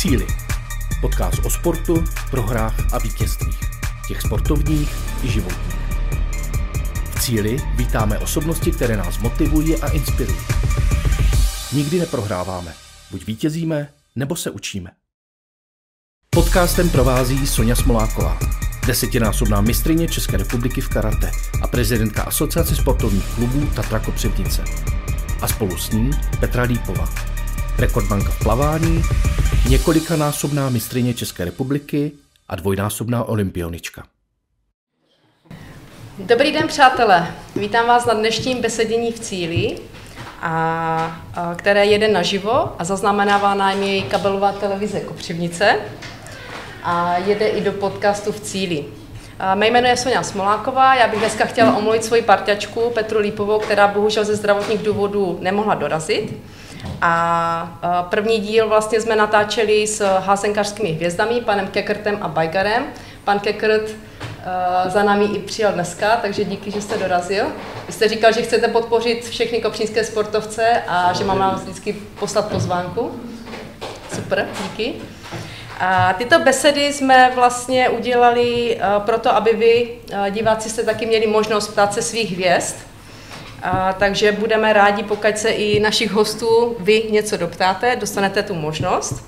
cíli. Podcast o sportu, prohrách a vítězstvích. Těch sportovních i životních. V cíli vítáme osobnosti, které nás motivují a inspirují. Nikdy neprohráváme. Buď vítězíme, nebo se učíme. Podcastem provází Sonja Smoláková, desetinásobná mistrině České republiky v karate a prezidentka Asociace sportovních klubů Tatra Kopřivnice. A spolu s ní Petra Lípová, rekordmanka v plavání, několikanásobná mistrině České republiky a dvojnásobná olympionička. Dobrý den, přátelé. Vítám vás na dnešním besedění v cíli, a, a, které jede naživo a zaznamenává nám jej kabelová televize Kopřivnice a jede i do podcastu v cíli. Mé jméno je Sonja Smoláková, já bych dneska chtěla omluvit svoji parťačku Petru Lípovou, která bohužel ze zdravotních důvodů nemohla dorazit. A první díl vlastně jsme natáčeli s házenkařskými hvězdami, panem Kekrtem a Bajgarem. Pan Kekrt za námi i přijel dneska, takže díky, že jste dorazil. Vy jste říkal, že chcete podpořit všechny kopřínské sportovce a že mám nám vždycky poslat pozvánku. Super, díky. A tyto besedy jsme vlastně udělali proto, aby vy, diváci, jste taky měli možnost ptát se svých hvězd. A, takže budeme rádi, pokud se i našich hostů vy něco doptáte, dostanete tu možnost.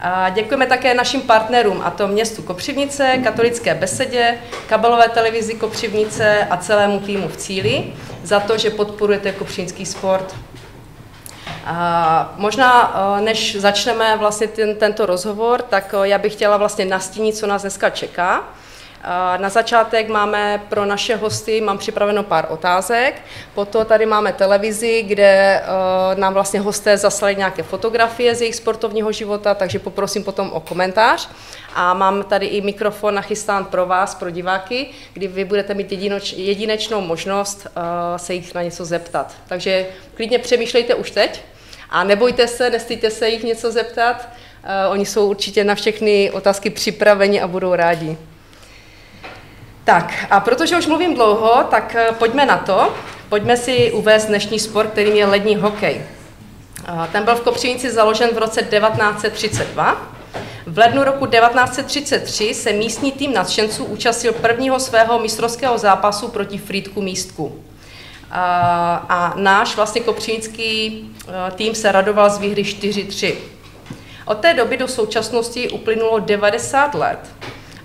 A děkujeme také našim partnerům, a to městu Kopřivnice, Katolické besedě, kabelové televizi Kopřivnice a celému týmu v cíli za to, že podporujete kopřivnický sport. A možná, než začneme vlastně ten, tento rozhovor, tak já bych chtěla vlastně nastínit, co nás dneska čeká. Na začátek máme pro naše hosty, mám připraveno pár otázek, potom tady máme televizi, kde nám vlastně hosté zaslali nějaké fotografie z jejich sportovního života, takže poprosím potom o komentář. A mám tady i mikrofon nachystán pro vás, pro diváky, kdy vy budete mít jedinoč, jedinečnou možnost se jich na něco zeptat. Takže klidně přemýšlejte už teď a nebojte se, nestýďte se jich něco zeptat. Oni jsou určitě na všechny otázky připraveni a budou rádi. Tak a protože už mluvím dlouho, tak pojďme na to. Pojďme si uvést dnešní sport, kterým je lední hokej. Ten byl v Kopřivnici založen v roce 1932. V lednu roku 1933 se místní tým nadšenců účastnil prvního svého mistrovského zápasu proti Frýdku Místku. A, náš vlastně kopřivnický tým se radoval z výhry 4-3. Od té doby do současnosti uplynulo 90 let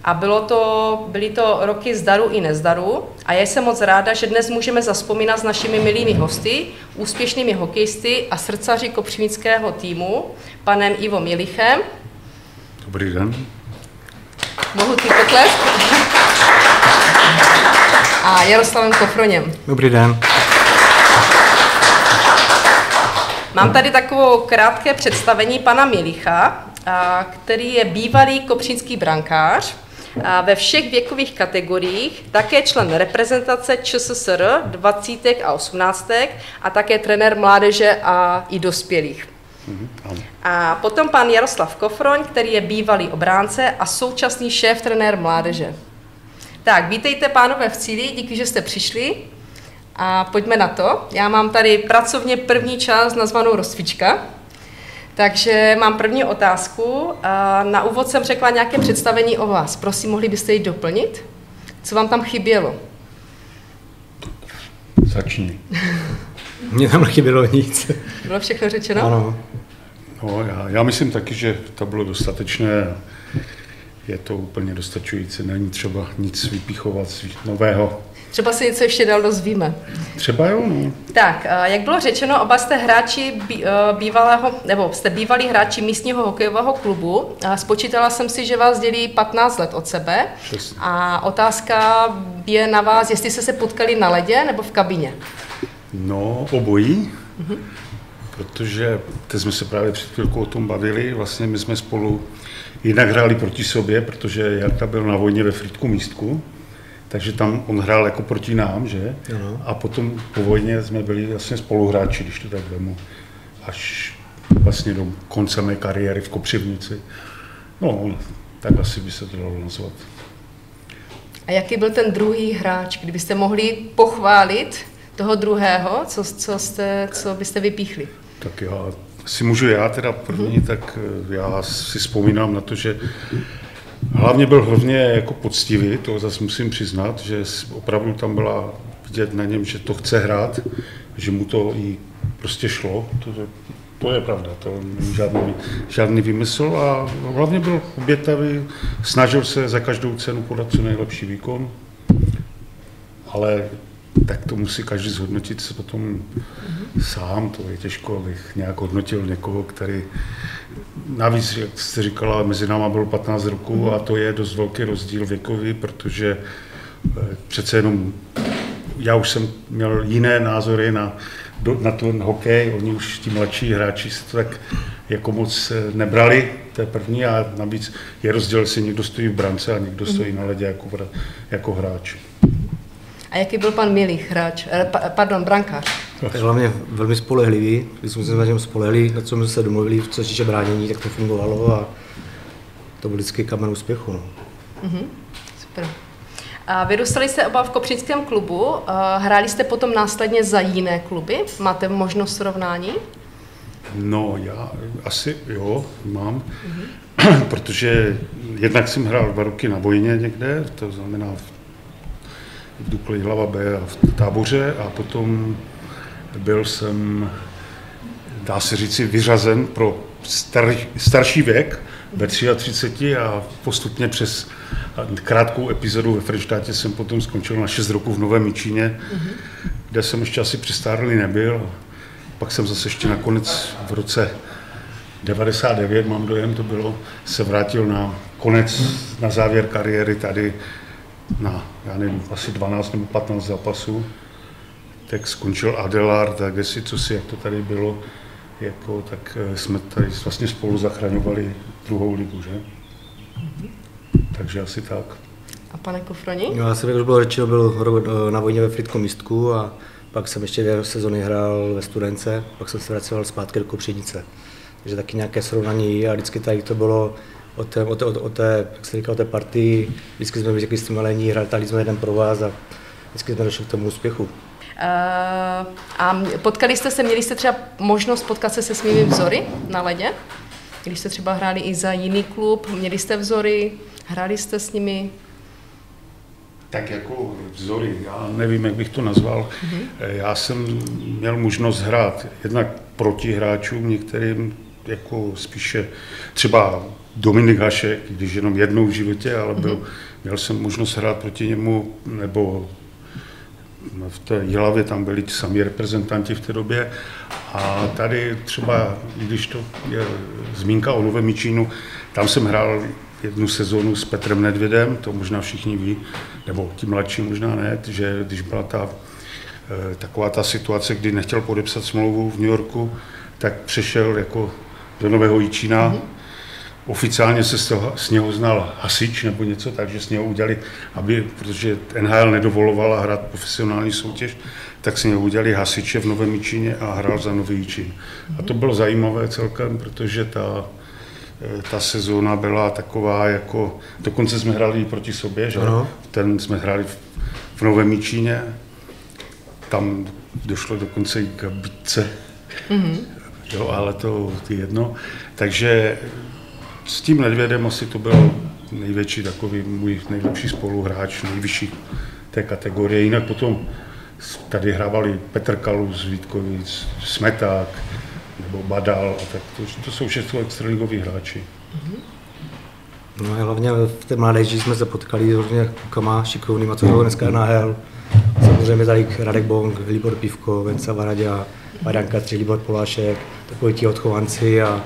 a bylo to, byly to roky zdaru i nezdaru a já jsem moc ráda, že dnes můžeme zaspomínat s našimi milými hosty, úspěšnými hokejisty a srdcaři kopřivnického týmu, panem Ivo Milichem. Dobrý den. Mohu ty potlesk? A Jaroslavem Kofroněm. Dobrý den. Mám tady takovou krátké představení pana Milicha, který je bývalý kopřínský brankář, ve všech věkových kategoriích, také člen reprezentace ČSSR 20 a 18 a také trenér mládeže a i dospělých. A potom pan Jaroslav Kofroň, který je bývalý obránce a současný šéf trenér mládeže. Tak, vítejte pánové v cíli, díky, že jste přišli. A pojďme na to. Já mám tady pracovně první část nazvanou rozcvička. Takže mám první otázku. Na úvod jsem řekla nějaké představení o vás. Prosím, mohli byste ji doplnit? Co vám tam chybělo? Začni. Mně tam nechybělo nic. Bylo všechno řečeno? Ano. No, já, já myslím taky, že to bylo dostatečné. Je to úplně dostačující, není třeba nic vypichovat nového. Třeba si něco ještě dál dozvíme. Třeba jo, no. Tak, jak bylo řečeno, oba jste hráči bývalého, nebo jste bývalí hráči místního hokejového klubu. Spočítala jsem si, že vás dělí 15 let od sebe. Přesně. A otázka je na vás, jestli jste se potkali na ledě nebo v kabině. No, obojí. Mm-hmm. Protože teď jsme se právě před chvilkou o tom bavili. Vlastně my jsme spolu jinak hráli proti sobě, protože Jarka byl na vojně ve Frýdku místku. Takže tam on hrál jako proti nám, že? Ano. A potom po vojně jsme byli vlastně spoluhráči, když to tak vemu, až vlastně do konce mé kariéry v Kopřivnici. No, tak asi by se to dalo nazvat. A jaký byl ten druhý hráč, kdybyste mohli pochválit toho druhého, co, co, jste, co byste vypíchli? Tak já si můžu já teda první, mm-hmm. tak eh, já si vzpomínám na to, že hlavně byl hodně jako poctivý, to zase musím přiznat, že opravdu tam byla vidět na něm, že to chce hrát, že mu to i prostě šlo. To, to je pravda, to není žádný, žádný vymysl a hlavně byl obětavý, snažil se za každou cenu podat co nejlepší výkon, ale tak to musí každý zhodnotit se potom mm-hmm. sám, to je těžko, abych nějak hodnotil někoho, který navíc, jak jste říkala, mezi náma bylo 15 roků a to je dost velký rozdíl věkový, protože eh, přece jenom já už jsem měl jiné názory na, na ten hokej, oni už ti mladší hráči se to tak jako moc eh, nebrali, to je první a navíc je rozdíl, jestli někdo stojí v brance a někdo stojí na ledě jako, jako hráč. A jaký byl pan Milich hráč, eh, pardon, brankář? Tak hlavně velmi spolehlivý, když jsme se na něm spolehli, na co jsme se domluvili, co se týče bránění, tak to fungovalo a to byl vždycky kamen úspěchu. No. Mm-hmm. Super. A vyrůstali jste oba v Kopřickém klubu, hráli jste potom následně za jiné kluby? Máte možnost srovnání? No, já asi jo, mám, mm-hmm. protože jednak jsem hrál dva roky na Vojně někde, to znamená v, v Dukli hlava B a v táboře a potom byl jsem, dá se říci, vyřazen pro star, starší věk ve 33 a postupně přes krátkou epizodu ve Frenštátě jsem potom skončil na 6 roků v Novém Míčíně, mm-hmm. kde jsem ještě asi přistárlý nebyl. Pak jsem zase ještě nakonec v roce 99, mám dojem, to bylo, se vrátil na konec, na závěr kariéry tady na, já nevím, asi 12 nebo 15 zápasů. Tak skončil Adelard, tak jestli co si, jak to tady bylo, jako, tak eh, jsme tady vlastně spolu zachraňovali druhou ligu, že? Takže asi tak. A pane Kofroni? No, já jsem, jak už bylo řečeno, byl eh, na vojně ve Fritkom místku a pak jsem ještě dvě sezony hrál ve Studence, pak jsem se vracel zpátky do Kopřivnice. Takže taky nějaké srovnání a vždycky tady to bylo o té, o té, o té, jak se říká, o té partii, vždycky jsme byli s tím malení, hráli jsme jeden pro vás a vždycky jsme došli k tomu úspěchu. Uh, a potkali jste se, měli jste třeba možnost potkat se se svými vzory na ledě? Když jste třeba hráli i za jiný klub, měli jste vzory, hráli jste s nimi? Tak jako vzory, já nevím, jak bych to nazval. Mm-hmm. Já jsem měl možnost hrát jednak proti hráčům, některým jako spíše třeba Dominik Hašek, když jenom jednou v životě, ale byl, mm-hmm. měl jsem možnost hrát proti němu, nebo v té Jilavě tam byli sami reprezentanti v té době. A tady třeba, když to je zmínka o Novém Míčínu, tam jsem hrál jednu sezónu s Petrem Nedvědem, to možná všichni ví, nebo ti mladší možná ne, že když byla ta eh, taková ta situace, kdy nechtěl podepsat smlouvu v New Yorku, tak přešel jako do Nového Jičína, mm-hmm oficiálně se z, toho, z něho znal hasič nebo něco, takže s něho udělali, aby, protože NHL nedovolovala hrát profesionální soutěž, tak s něho udělali hasiče v Novém Jičíně a hrál za Nový Jičín. A to bylo zajímavé celkem, protože ta, eh, ta sezóna byla taková jako, dokonce jsme hráli proti sobě, že? Ano. Ten jsme hráli v, v Novém Jičíně, tam došlo dokonce i k bitce, mm-hmm. jo, ale to je jedno. Takže s tím Nedvědem asi to byl největší takový můj nejlepší spoluhráč, nejvyšší té kategorie. Jinak potom tady hrávali Petr Kalus, Vítkovic, Smeták nebo Badal a tak to, to jsou všechno extraligoví hráči. No a hlavně v té mládeži jsme se potkali s hodně klukama šikovnýma, co jsou dneska NHL. Samozřejmě tady Radek Bong, Libor Pivko, Venca Varadia, Marian Katři, Libor Polášek, takový ti odchovanci a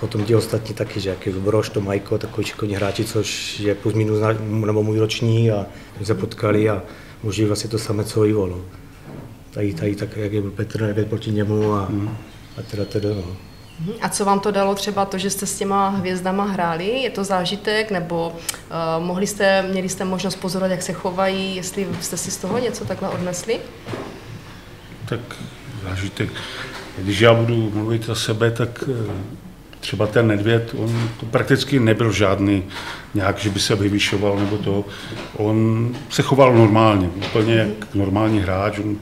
Potom ti ostatní taky, že jaký Broš, to Majko, takový šikovní hráči, což je plus minus nebo můj roční a jsme se potkali a může vlastně to samé, co Ivo. No. Tady, tady tak, jak je byl Petr Nedvěd proti němu a, mm. a teda teda. No. Mhm. A co vám to dalo třeba to, že jste s těma hvězdama hráli? Je to zážitek nebo uh, mohli jste, měli jste možnost pozorovat, jak se chovají, jestli jste si z toho něco takhle odnesli? Tak zážitek. Když já budu mluvit za sebe, tak eh, třeba ten Nedvěd, on to prakticky nebyl žádný nějak, že by se vyvyšoval nebo to. On se choval normálně, úplně jak normální hráč. On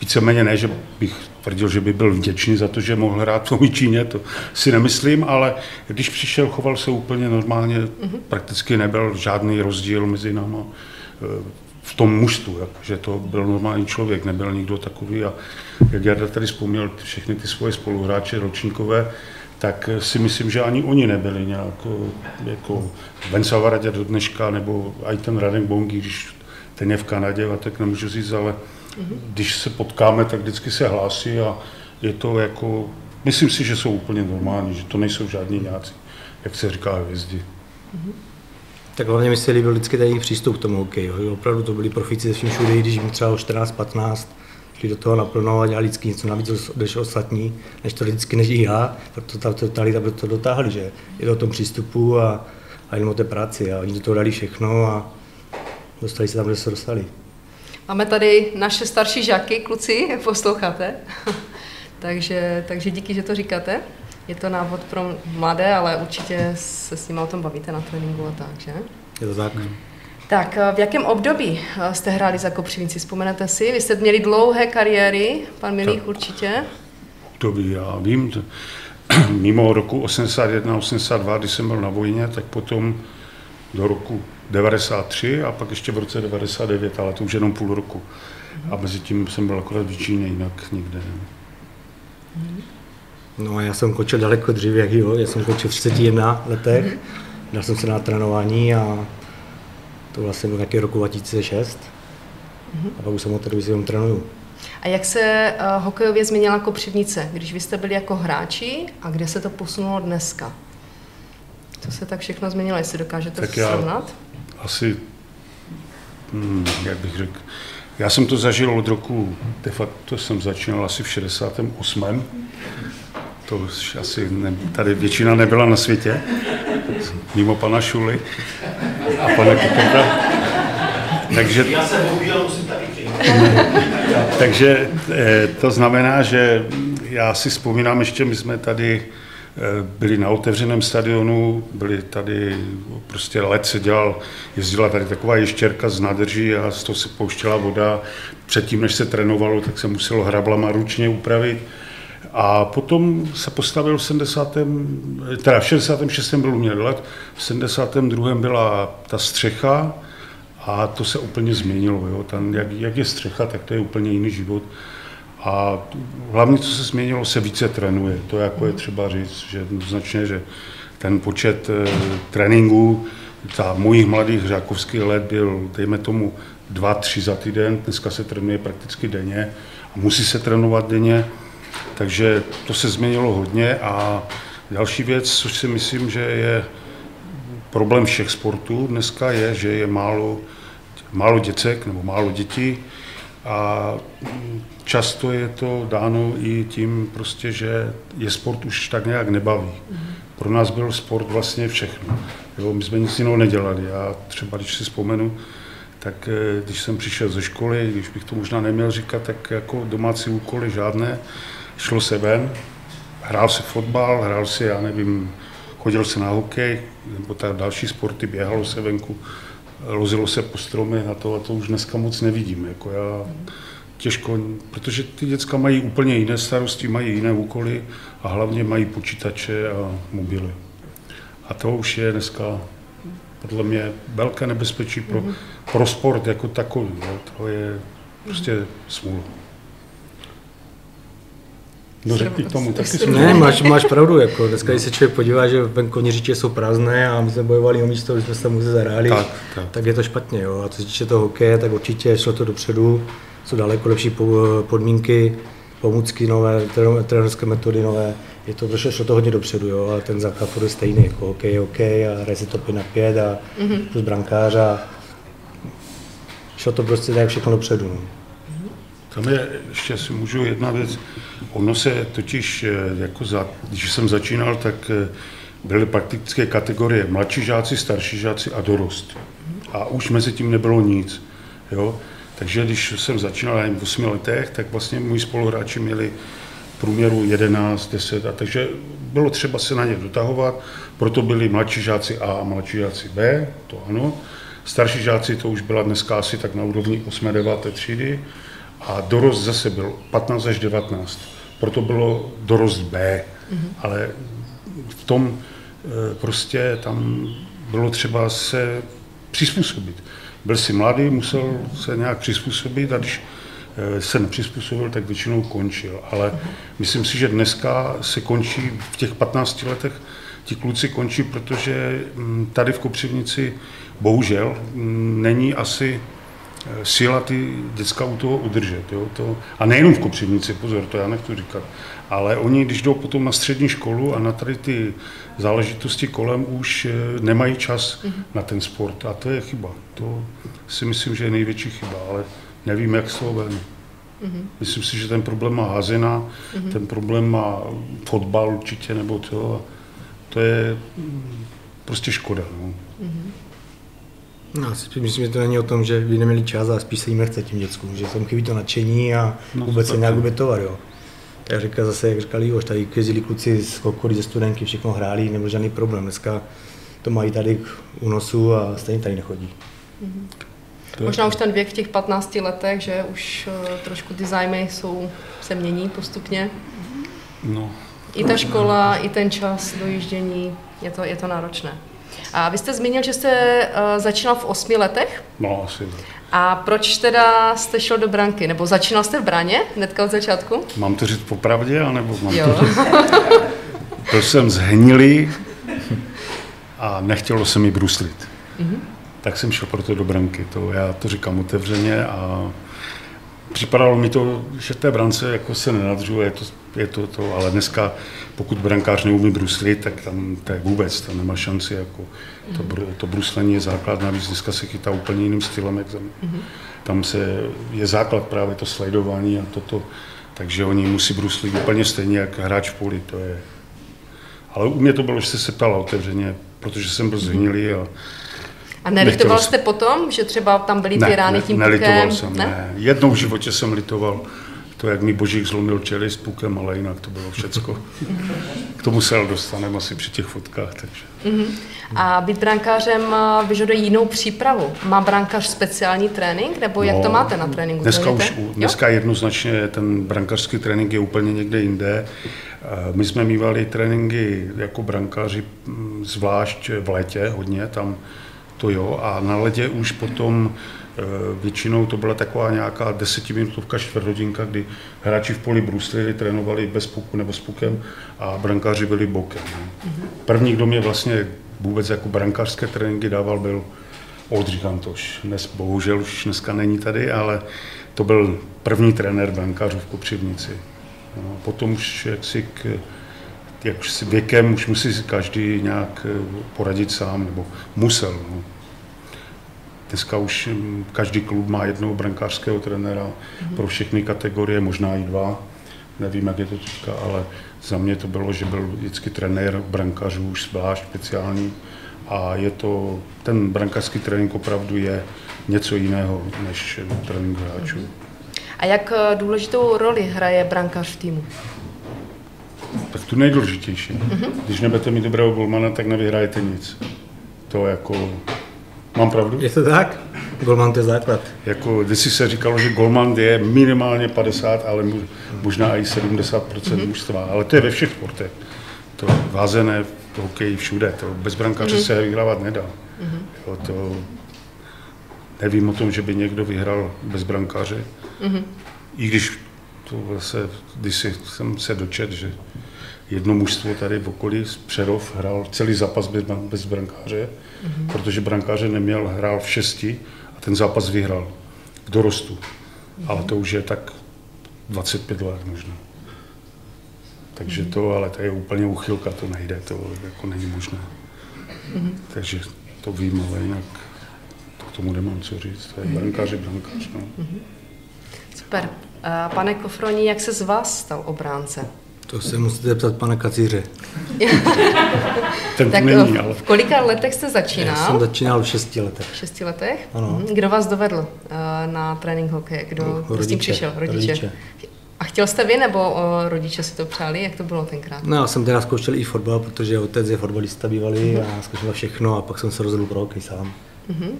víceméně ne, že bych tvrdil, že by byl vděčný za to, že mohl hrát v Číně, to si nemyslím, ale když přišel, choval se úplně normálně, mm-hmm. prakticky nebyl žádný rozdíl mezi náma eh, v tom mužstvu, jak, že to byl normální člověk, nebyl nikdo takový a jak Jarda tady vzpomněl všechny ty svoje spoluhráče ročníkové, tak si myslím, že ani oni nebyli nějak jako Vensa Varadě do dneška, nebo i ten Radek Bongi, když ten je v Kanadě, a tak nemůžu říct, ale mm-hmm. když se potkáme, tak vždycky se hlásí a je to jako, myslím si, že jsou úplně normální, že to nejsou žádní nějací, jak se říká, hvězdy. Mm-hmm. Tak hlavně mi se líbil vždycky ten přístup k tomu hokeji. Opravdu to byli profíci ze vším všude, když jim třeba o 14-15 šli do toho naplno a dělali vždycky něco navíc než ostatní, než to vždycky než já, proto ta totalita to dotáhli, že je to o tom přístupu a, a jenom o té práci a oni do toho dali všechno a dostali se tam, kde se dostali. Máme tady naše starší žáky, kluci, jak posloucháte. takže, takže díky, že to říkáte. Je to návod pro mladé, ale určitě se s nimi o tom bavíte na tréninku a tak, že? Je to tak. Hmm. Tak v jakém období eh, jste hráli za Kopřivnici? Vzpomenete si? Vy jste měli dlouhé kariéry, pan Milík tak. určitě? Období, já vím. To, mimo roku 81-82, kdy jsem byl na vojně, tak potom do roku 93 a pak ještě v roce 99, ale to už jenom půl roku. A mezi tím jsem byl akorát v Číně, jinak nikde. No a já jsem kočil daleko dříve, jak jo, já jsem kočil v 31 letech, dal jsem se na trénování a to vlastně byl taky roku 2006. A pak už jsem od té doby trénuju. A jak se uh, hokejově změnila Kopřivnice, když vy jste byli jako hráči a kde se to posunulo dneska? Co se tak všechno změnilo, jestli dokážete tak srovnat? asi, hmm, jak bych řekl, já jsem to zažil od roku, de facto jsem začínal asi v 68. To už asi ne, tady většina nebyla na světě, mimo pana Šuly a pana Kuperta. Takže, já jsem bohužel musím taky Takže eh, to znamená, že já si vzpomínám ještě, my jsme tady Eh, byli na otevřeném stadionu, byli tady, prostě let se dělal, jezdila tady taková ještěrka z nádrží a z toho se pouštěla voda. Předtím, než se trénovalo, tak se muselo hrablama ručně upravit. A potom se postavil v 70. teda v 66. byl umělý let, v 72. byla ta střecha a to se úplně změnilo. Jo. Tam, jak, jak je střecha, tak to je úplně jiný život. A hlavně, co se změnilo, se více trénuje. To jako je třeba říct, že značně, že ten počet e, tréninků za mojich mladých žákovských let byl, dejme tomu, dva, tři za týden, dneska se trénuje prakticky denně a musí se trénovat denně, takže to se změnilo hodně a další věc, což si myslím, že je problém všech sportů dneska je, že je málo, málo děcek nebo málo dětí a často je to dáno i tím prostě, že je sport už tak nějak nebaví. Pro nás byl sport vlastně všechno. Jo, my jsme nic jiného nedělali. Já třeba, když si vzpomenu, tak eh, když jsem přišel ze školy, když bych to možná neměl říkat, tak jako domácí úkoly žádné. Šlo se ven, hrál se fotbal, hrál se, já nevím, chodil se na hokej, nebo tak další sporty, běhalo se venku, lozilo se po stromy a to, a to už dneska moc nevidím. Jako já, těžko, protože ty děcka mají úplně jiné starosti, mají jiné úkoly a hlavně mají počítače a mobily. A to už je dneska podle mě velké nebezpečí pro, mm-hmm. pro sport jako takový. Jo. To je prostě smůla. No řekni k tomu taky Ne, máš, máš pravdu, jako dneska, když se člověk podívá, že říče jsou prázdné a my jsme bojovali o místo, jsme se tam museli zahráli, tak, tak. tak, je to špatně. Jo. A co se týče toho hokeje, tak určitě šlo to dopředu jsou daleko lepší podmínky, pomůcky nové, trenerské metody nové. Je to, došlo, šlo to hodně dopředu, jo, ale ten základ je stejný, jako hokej, hokej a hraje se to 5 na 5 a mm-hmm. plus brankář a šlo to prostě tak všechno dopředu. No. Tam je, ještě si můžu jedna věc, ono se totiž, eh, jako za, když jsem začínal, tak eh, byly praktické kategorie mladší žáci, starší žáci a dorost. A už mezi tím nebylo nic. Jo? Takže když jsem začínal v 8 letech, tak vlastně moji spoluhráči měli průměru 11, 10, a takže bylo třeba se na ně dotahovat, proto byli mladší žáci A a mladší žáci B, to ano. Starší žáci to už byla dneska asi tak na úrovni 8. 9. třídy A dorost zase byl 15 až 19. Proto bylo dorost B. Mm-hmm. Ale v tom e, prostě tam bylo třeba se přizpůsobit. Byl si mladý, musel se nějak přizpůsobit a když e, se nepřizpůsobil, tak většinou končil. Ale myslím si, že dneska se končí v těch 15 letech, ti kluci končí, protože mm, tady v Kopřivnici bohužel mm, není asi síla ty děcka u toho udržet. Jo? To, a nejenom v Kopřivnici, pozor, to já nechci říkat. Ale oni, když jdou potom na střední školu a na tady ty záležitosti kolem, už e, nemají čas mm-hmm. na ten sport. A to je chyba. To si myslím, že je největší chyba, ale nevím, jak z toho ven. Mm-hmm. Myslím si, že ten problém má házina, mm-hmm. ten problém má fotbal určitě, nebo to. To je prostě škoda. No. Mm-hmm. No, si myslím, že to není o tom, že by neměli čas a spíš se jim nechce tím dětskům, že tam chybí to nadšení a no, vůbec se nějak obětovat, jo. Jak říká zase, jak říkal Ivoš, tady jezdili kluci z okolí, ze studenky, všechno hráli, nebyl žádný problém. Dneska to mají tady u nosu a stejně tady nechodí. Mm-hmm. Možná už ten věk v těch 15 letech, že už uh, trošku ty zájmy jsou, se mění postupně. No. I ta škola, i ten čas dojíždění, je to, je to náročné. A vy jste zmínil, že jste uh, začínal v osmi letech? No, asi A proč teda jste šel do branky? Nebo začínal jste v braně hnedka od začátku? Mám to říct popravdě, anebo mám jo. to říct? Byl jsem zhnilý a nechtělo se mi bruslit. Mm-hmm. Tak jsem šel proto do branky. To já to říkám otevřeně a připadalo mi to, že v té brance jako se nenadřuje, je to, je to, to, ale dneska, pokud brankář neumí bruslit, tak tam to je vůbec, tam nemá šanci. Jako, to, to bruslení je základ, navíc dneska se chytá úplně jiným stylem, jak tam, mm-hmm. tam se, je základ právě to sledování a toto, takže oni musí bruslit úplně stejně, jak hráč v poli, to je. Ale u mě to bylo, že jste se ptala otevřeně, protože jsem byl zhnilý a a nelitoval jste potom, že třeba tam byly ty rány tím ne, nelitoval jsem, ne? ne. Jednou v životě jsem litoval to, jak mi Božík zlomil čeli s pukem, ale jinak to bylo všecko. K tomu se dostaneme asi při těch fotkách. Takže. Uh-huh. A být brankářem eh, vyžaduje jinou přípravu. Má brankář speciální trénink, nebo jak no, to máte na tréninku? Dneska, už, dneska jednoznačně ten brankářský trénink je úplně někde jinde. Eh, my jsme mývali tréninky jako brankáři mm, zvlášť v létě hodně, tam to jo, a na ledě už potom většinou to byla taková nějaká desetiminutovka, čtvrthodinka, kdy hráči v poli bruslili, trénovali bez puku nebo s pukem a brankáři byli bokem. Mhm. První, kdo mě vlastně vůbec jako brankářské tréninky dával, byl Oldřich Antoš. Dnes bohužel už dneska není tady, ale to byl první trenér brankářů v Kopřivnici. No, potom už jaksi k, jak s věkem už musí si každý nějak eh, poradit sám, nebo musel. No. Dneska už hm, každý klub má jednoho brankářského trenéra mm-hmm. pro všechny kategorie, možná i dva. Nevím, jak je to teďka, ale za mě to bylo, že byl vždycky trenér brankářů už zvlášť speciální a je to, ten brankářský trénink opravdu je něco jiného než trénink hráčů. A jak eh, důležitou roli hraje brankář v týmu? Tak tu nejdůležitější. Mm-hmm. Když nebudete mít dobrého golmana, tak nevyhrajete nic. To jako... Mám pravdu? Je to tak? Golman to je základ. Jako, když se říkalo, že golman je minimálně 50, ale možná i 70% mm-hmm. mužstva. Ale to je ve všech sportech. To vázené, to hokej všude. To bez brankáře mm-hmm. se vyhrávat nedá. Mm-hmm. Jo, to, nevím o tom, že by někdo vyhrál bez brankáře. Mm-hmm. I když to zase, když jsem se dočet, že jedno mužstvo tady v okolí, Přerov, hrál celý zápas bez, bez brankáře, mm-hmm. protože brankáře neměl, hrál v šesti a ten zápas vyhrál k dorostu. Mm-hmm. Ale to už je tak 25 let možná. Takže mm-hmm. to, ale to je úplně uchylka, to nejde, to jako není možné. Mm-hmm. Takže to vím, ale jinak to k tomu nemám co říct. To je brankář je brankář. No. Mm-hmm. Super. Pane Kofroni, jak se z vás stal obránce? To se musíte zeptat pana Kacíře. Ten tak není, ale... v kolika letech jste začínal? Já jsem začínal v šesti letech. V šesti letech? Ano. Mhm. Kdo vás dovedl uh, na trénink hokeje? Kdo, rodiče, kdo s tím přišel? Rodiče. rodiče. A chtěl jste vy, nebo uh, rodiče si to přáli? Jak to bylo tenkrát? No, já jsem teda zkoušel i fotbal, protože otec je fotbalista bývalý uh-huh. a zkoušel všechno a pak jsem se rozhodl pro hokej sám. Uh-huh.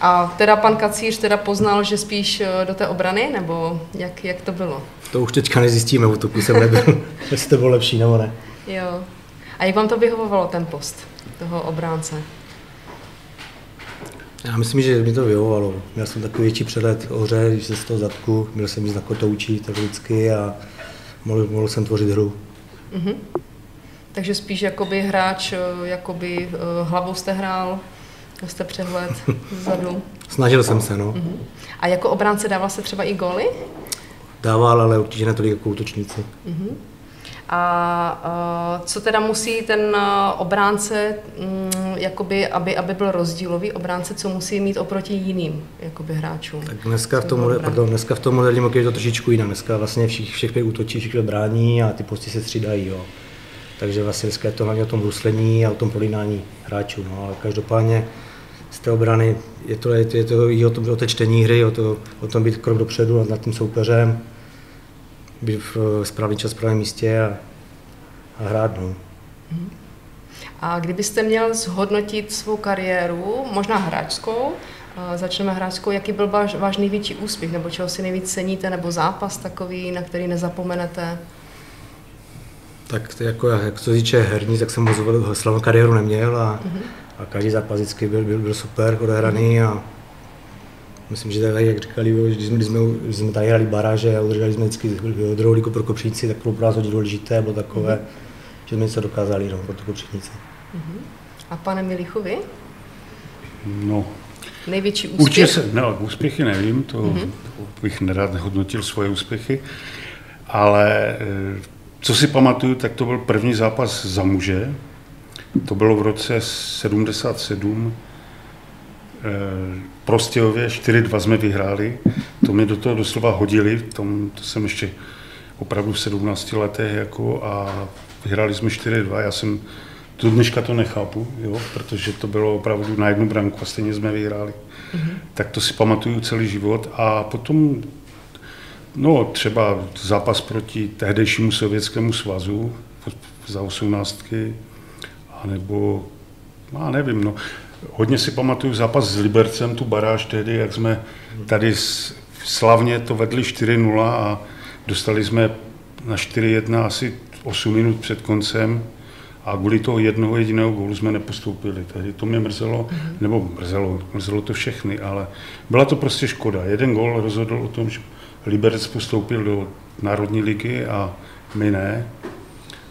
A teda pan Kacíř teda poznal, že spíš eh, do té obrany, nebo jak, jak to bylo? To už teďka nezjistíme, v útoku jsem nebyl, jestli to bylo lepší nebo ne. Jo. A jak vám to vyhovovalo, ten post toho obránce? Já myslím, že mi to vyhovovalo. Měl jsem takový větší přehled o hře, když se z toho zadku, měl jsem jíst na kotoučí, tak vždycky a mohl, mohl jsem tvořit hru. Mhm. Takže spíš jakoby hráč, eh, jakoby eh, hlavou jste hrál, jste přehled zadu. Snažil jsem se, no. Mhm. A jako obránce dával se třeba i góly? Dával, ale určitě ne tolik jako útočníci. A uh, co teda musí ten uh, obránce, um, jakoby, aby, aby byl rozdílový obránce, co musí mít oproti jiným jakoby, hráčům? Tak dneska v tom, pardon, dneska v tom moderním hokeji je to trošičku jinak. Dneska vlastně všech, všech pět útočí, všichni brání a ty posty se střídají. Jo. Takže vlastně dneska je to hlavně o tom bruslení a o tom polínání hráčů. No. Ale každopádně z té obrany je to, je to, je to i o, tom, o té čtení hry, o, to, o tom být krok dopředu nad tím soupeřem, být v správný čas, v správném místě a, a hrát. No. A kdybyste měl zhodnotit svou kariéru, možná hráčskou, začneme hráčskou, jaký byl váš, váš největší úspěch, nebo čeho si nejvíc ceníte, nebo zápas takový, na který nezapomenete? Tak to jako, jak se týče herní, tak jsem moc slavnou kariéru neměl a, a každý zápas vždycky byl, byl, byl super odehraný a myslím, že tady, jak říkali, že když jsme, když jsme, když jsme tady hrali baráže a udrželi jsme vždycky druhou ligu pro Kopříci, tak to bylo pro nás hodně důležité, bylo takové, že jsme něco dokázali no, pro tu Kopříci. A pane Milichu, vy? No, Největší úspěch? určitě se, no, úspěchy nevím, to mm-hmm. bych nerad hodnotil svoje úspěchy, ale eh, co si pamatuju, tak to byl první zápas za muže. To bylo v roce 77. Eh, Prostějově 4-2 jsme vyhráli. To mě do toho doslova hodili. V tom, to jsem ještě opravdu v 17 letech jako a vyhráli jsme 4-2. Já jsem do dneška to nechápu, jo, protože to bylo opravdu na jednu branku a stejně jsme vyhráli. Mm-hmm. Tak to si pamatuju celý život a potom No, třeba zápas proti tehdejšímu sovětskému svazu za osmnáctky, anebo, já nevím, no. Hodně si pamatuju zápas s Libercem, tu baráž tehdy, jak jsme tady slavně to vedli 4-0 a dostali jsme na 4-1 asi 8 minut před koncem a kvůli toho jednoho jediného gólu jsme nepostoupili. Tehdy to mě mrzelo, nebo mrzelo, mrzelo to všechny, ale byla to prostě škoda. Jeden gól rozhodl o tom, že Liberec postoupil do Národní ligy a my ne.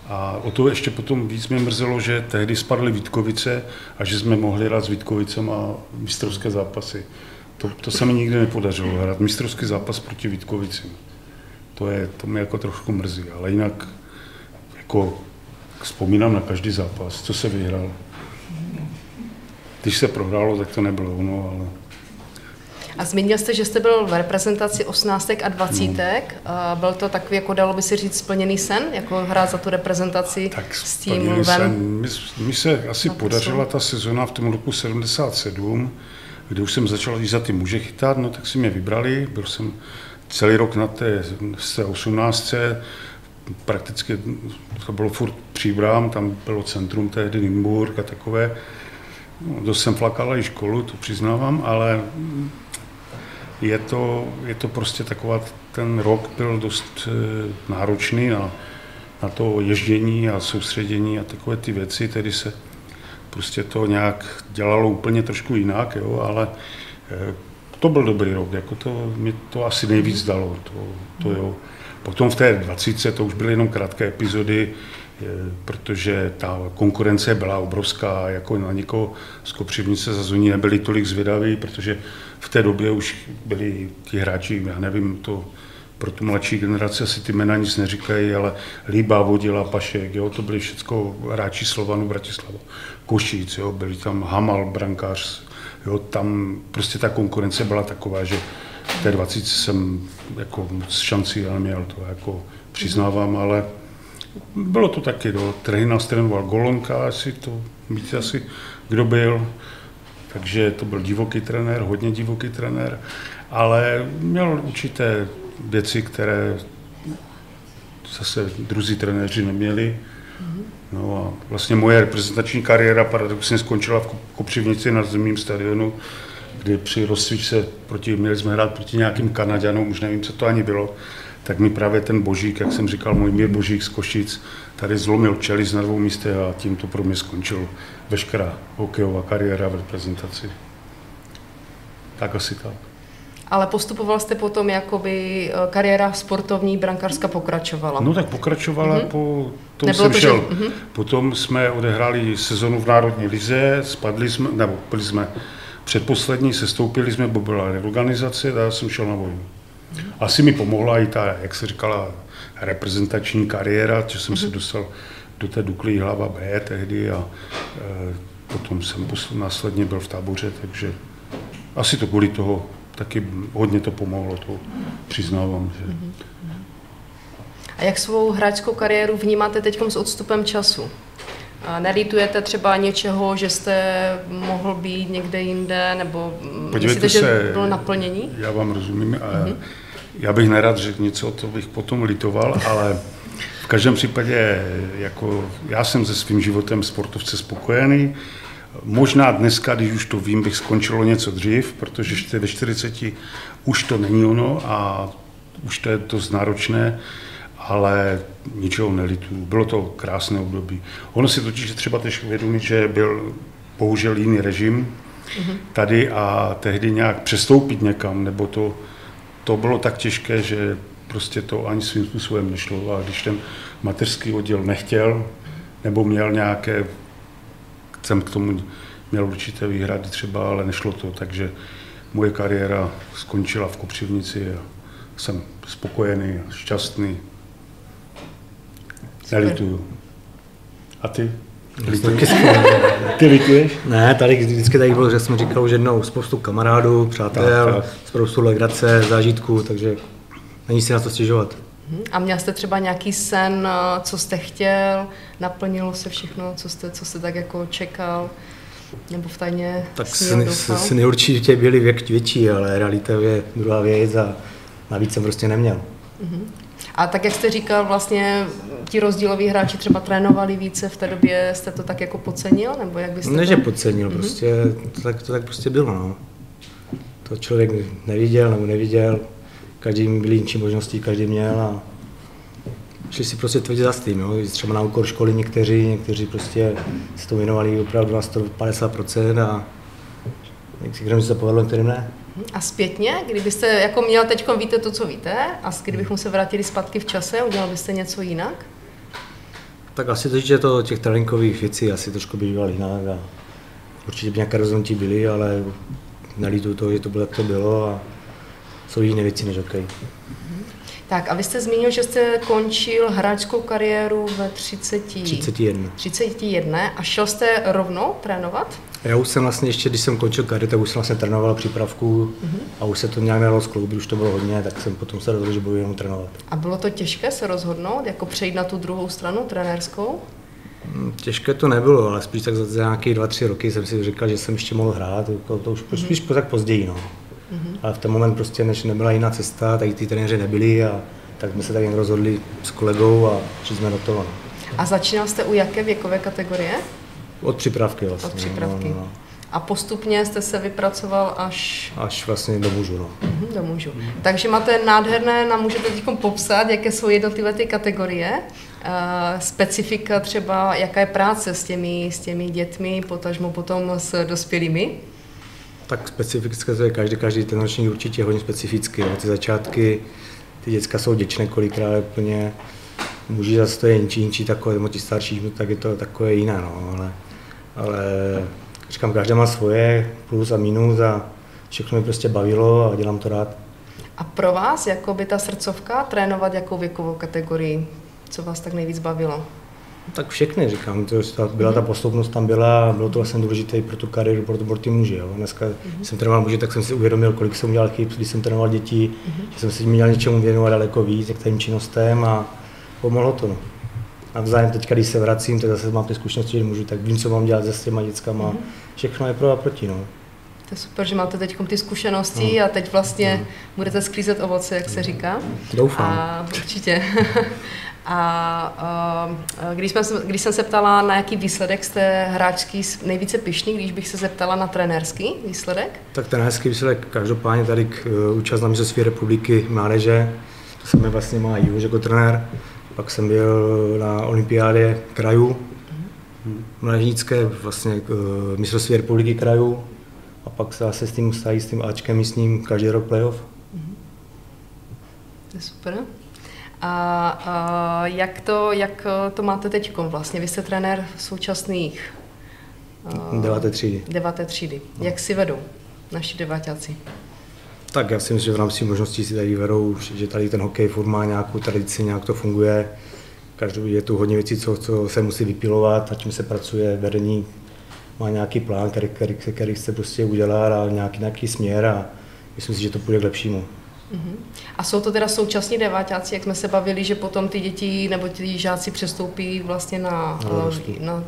A o to ještě potom víc mě mrzelo, že tehdy spadly Vítkovice a že jsme mohli hrát s Vítkovicem a mistrovské zápasy. To, to se mi nikdy nepodařilo, hrát mistrovský zápas proti Vítkovicím. To, je, to mě jako trošku mrzí, ale jinak jako vzpomínám na každý zápas, co se vyhrál. Když se prohrálo, tak to nebylo ono, ale A zmínil jste, že jste byl v reprezentaci 18 a 20. No. A Byl to takový, jako dalo by se říct, splněný sen, jako hrát za tu reprezentaci Tak s tím lvem? Mi se asi podařila ta sezona v tom roku 77, kdy už jsem začal i za ty muže chytat, no tak si mě vybrali, byl jsem celý rok na té, té 18. Prakticky to bylo furt příbrám, tam bylo centrum tehdy Nymburk a takové. No, dost jsem flakal i školu, to přiznávám, ale je to, je to prostě taková, ten rok byl dost eh, náročný na, na to ježdění a soustředění a takové ty věci, tedy se prostě to nějak dělalo úplně trošku jinak, jo, ale eh, to byl dobrý rok, jako to, mi to asi nejvíc dalo, to, to jo. Potom v té 20 to už byly jenom krátké epizody, eh, protože ta konkurence byla obrovská, jako na někoho z Kopřivnice za Zoní nebyli tolik zvědaví, protože v té době už byli ti hráči, já nevím, to pro tu mladší generaci asi ty jména nic neříkají, ale Líba, Vodila, Pašek, jo, to byli všechno hráči Slovanu, Bratislava, Košíc, jo, byli tam Hamal, brankář, jo, tam prostě ta konkurence byla taková, že v té 20 jsem jako moc šancí neměl, to jako přiznávám, ale bylo to taky, do trehy nás trénoval Golonka, asi to, víte asi, kdo byl, takže to byl divoký trenér, hodně divoký trenér, ale měl určité věci, které zase druzí trenéři neměli. No a vlastně moje reprezentační kariéra paradoxně skončila v Kopřivnici na zemním stadionu, kdy při rozcvičce proti, měli jsme hrát proti nějakým Kanaďanům, už nevím, co to ani bylo, tak mi právě ten Božík, jak jsem říkal, můj mír Božík z Košic, tady zlomil čelist na dvou místech a tím to pro mě skončilo veškerá hokejová kariéra v reprezentaci. Tak asi tak. Ale postupoval jste potom, jakoby eh, kariéra sportovní brankářská pokračovala. No tak pokračovala, mm-hmm. po tom Nebylo jsem to, šel. Že... Mm-hmm. Potom jsme odehráli sezonu v Národní lize, spadli jsme, nebo byli jsme předposlední, sestoupili jsme, bo byla reorganizace, a já jsem šel na vojnu. Mm-hmm. Asi mi pomohla i ta, jak se říkala, reprezentační kariéra, že jsem mm-hmm. se mhm. dostal do té Dukly hlava B tehdy a e, potom jsem posl- následně byl v táboře, takže asi to kvůli toho taky hodně to pomohlo, to přiznávám. Že... A jak svou hráčskou kariéru vnímáte teď s odstupem času? A nelítujete třeba něčeho, že jste mohl být někde jinde, nebo Podívejte myslíte, se, že bylo naplnění? Já vám rozumím a mm-hmm. já bych nerad řekl něco, to bych potom litoval, ale v každém případě jako já jsem se svým životem sportovce spokojený. Možná dneska, když už to vím, bych skončilo něco dřív, protože ve 40 už to není ono a už to je dost náročné, ale ničeho nelituju. Bylo to krásné období. Ono si totiž třeba teď uvědomit, že byl bohužel jiný režim tady a tehdy nějak přestoupit někam, nebo to, to bylo tak těžké, že prostě to ani svým způsobem nešlo. A když ten mateřský oddíl nechtěl, nebo měl nějaké jsem k tomu měl určité výhrady třeba, ale nešlo to, takže moje kariéra skončila v Kopřivnici a jsem spokojený a šťastný. Nelituju. A ty? Lituješ? Ty lituješ? Ne, tady vždycky tady bylo, že jsme říkali že jednou spoustu kamarádů, přátel, tak, tak. spoustu legrace, zážitků, takže není si na to stěžovat. Mhm. A měl jste třeba nějaký sen, eh, co jste chtěl, naplnilo se všechno, co jste, co jste tak jako čekal, nebo v tajně Tak sny, sny určitě byly věk, větší, ale realita je druhá věc a navíc jsem prostě neměl. Uh-huh. A tak, jak jste říkal, vlastně ti rozdíloví hráči třeba trénovali více v té době, jste to tak jako podcenil, nebo jak byste Ne, to... že podcenil, uh-huh. prostě to tak, to tak prostě bylo, no. To člověk neviděl nebo neviděl, každý byly jiné možnosti, každý měl a šli si prostě tvrdě za tým, jo. třeba na úkor školy někteří, někteří prostě se to věnovali opravdu na 150% a některým se to povedlo, některým ne. A zpětně, kdybyste jako měl teď víte to, co víte, a kdybychom se vrátili zpátky v čase, udělal byste něco jinak? Tak asi to, že to těch tréninkových věcí asi trošku by býval jinak a určitě by nějaké rozhodnutí byly, ale nelítu to, že to bylo, jak to bylo a jsou jiné věci než hokej. Tak a vy jste zmínil, že jste končil hráčskou kariéru ve 30... 31. 31 a šel jste rovnou trénovat? Já už jsem vlastně ještě, když jsem končil kariéru, tak už jsem vlastně trénoval přípravku uh-huh. a už se to nějak nedalo skloubit, už to bylo hodně, tak jsem potom se rozhodl, že budu jenom trénovat. A bylo to těžké se rozhodnout, jako přejít na tu druhou stranu trenérskou? Hmm, těžké to nebylo, ale spíš tak za nějaké dva, tři roky jsem si říkal, že jsem ještě mohl hrát, to, to už uh-huh. spíš tak později. No. Mm-hmm. Ale v ten moment prostě, než nebyla jiná cesta, tak ty trenéři nebyli a tak jsme se tak jen rozhodli s kolegou a šli jsme do toho. No. A začínal jste u jaké věkové kategorie? Od připravky vlastně. Od připravky. No, no, no. A postupně jste se vypracoval až... Až vlastně do mužu, no. Mm-hmm, do mužu. Mm-hmm. Takže máte nádherné, nám můžete teď popsat, jaké jsou jednotlivé ty kategorie, uh, specifika třeba, jaká je práce s těmi, s těmi dětmi, potažmo potom s dospělými? Tak specifické to je každý, každý ten ročník určitě hodně specifický. Jo. Ty začátky, ty děcka jsou děčné kolikrát úplně, muži zase to je jinčí, jinčí takové, nebo ti starší, tak je to takové jiné, no, ale, ale říkám, každá má svoje plus a minus a všechno mi prostě bavilo a dělám to rád. A pro vás, jako by ta srdcovka, trénovat jakou věkovou kategorii, co vás tak nejvíc bavilo? Tak všechny, říkám, to, ta, byla ta postupnost tam byla, bylo to vlastně důležité pro tu kariéru, pro, pro ty muže. Jo. Dneska mm-hmm. jsem trénoval muže, tak jsem si uvědomil, kolik jsem udělal chyb, když jsem trénoval děti, mm-hmm. že jsem si měl něčemu věnovat daleko víc, jak tím činnostem a pomohlo to. No. A vzájem teď, když se vracím, tak zase mám ty zkušenosti, že můžu, tak vím, co mám dělat se s těma dětskama. Mm-hmm. Všechno je pro a proti. No. To je super, že máte teď ty zkušenosti no. a teď vlastně no. budete sklízet ovoce, jak se říká. Doufám. A určitě. A uh, když, jsme, když jsem se ptala, na jaký výsledek jste hráčský nejvíce pišný, když bych se zeptala na trenérský výsledek? Tak trenérský výsledek každopádně tady k uh, účast na mistrovství republiky mládeže, to se mi vlastně má Ivo jako trenér. Pak jsem byl na olympiádě krajů, mládežnické, vlastně uh, mistrovství republiky krajů. A pak se zase s tím stají s tím Ačkem místním každý rok playoff. To je super. A, a jak, to, jak to máte teď vlastně? Vy jste trenér současných uh, deváté třídy. Deváté třídy. No. Jak si vedou naši deváťáci? Tak já si myslím, že v rámci možností si tady vedou, že tady ten hokej furt má nějakou tradici, nějak to funguje. Každou je tu hodně věcí, co, co se musí vypilovat, na čím se pracuje, vedení má nějaký plán, který, který, který chce prostě udělat a nějaký, nějaký směr a myslím si, že to půjde k lepšímu. A jsou to teda současní deváťáci, jak jsme se bavili, že potom ty děti nebo ty žáci přestoupí vlastně na, na, dorostu. na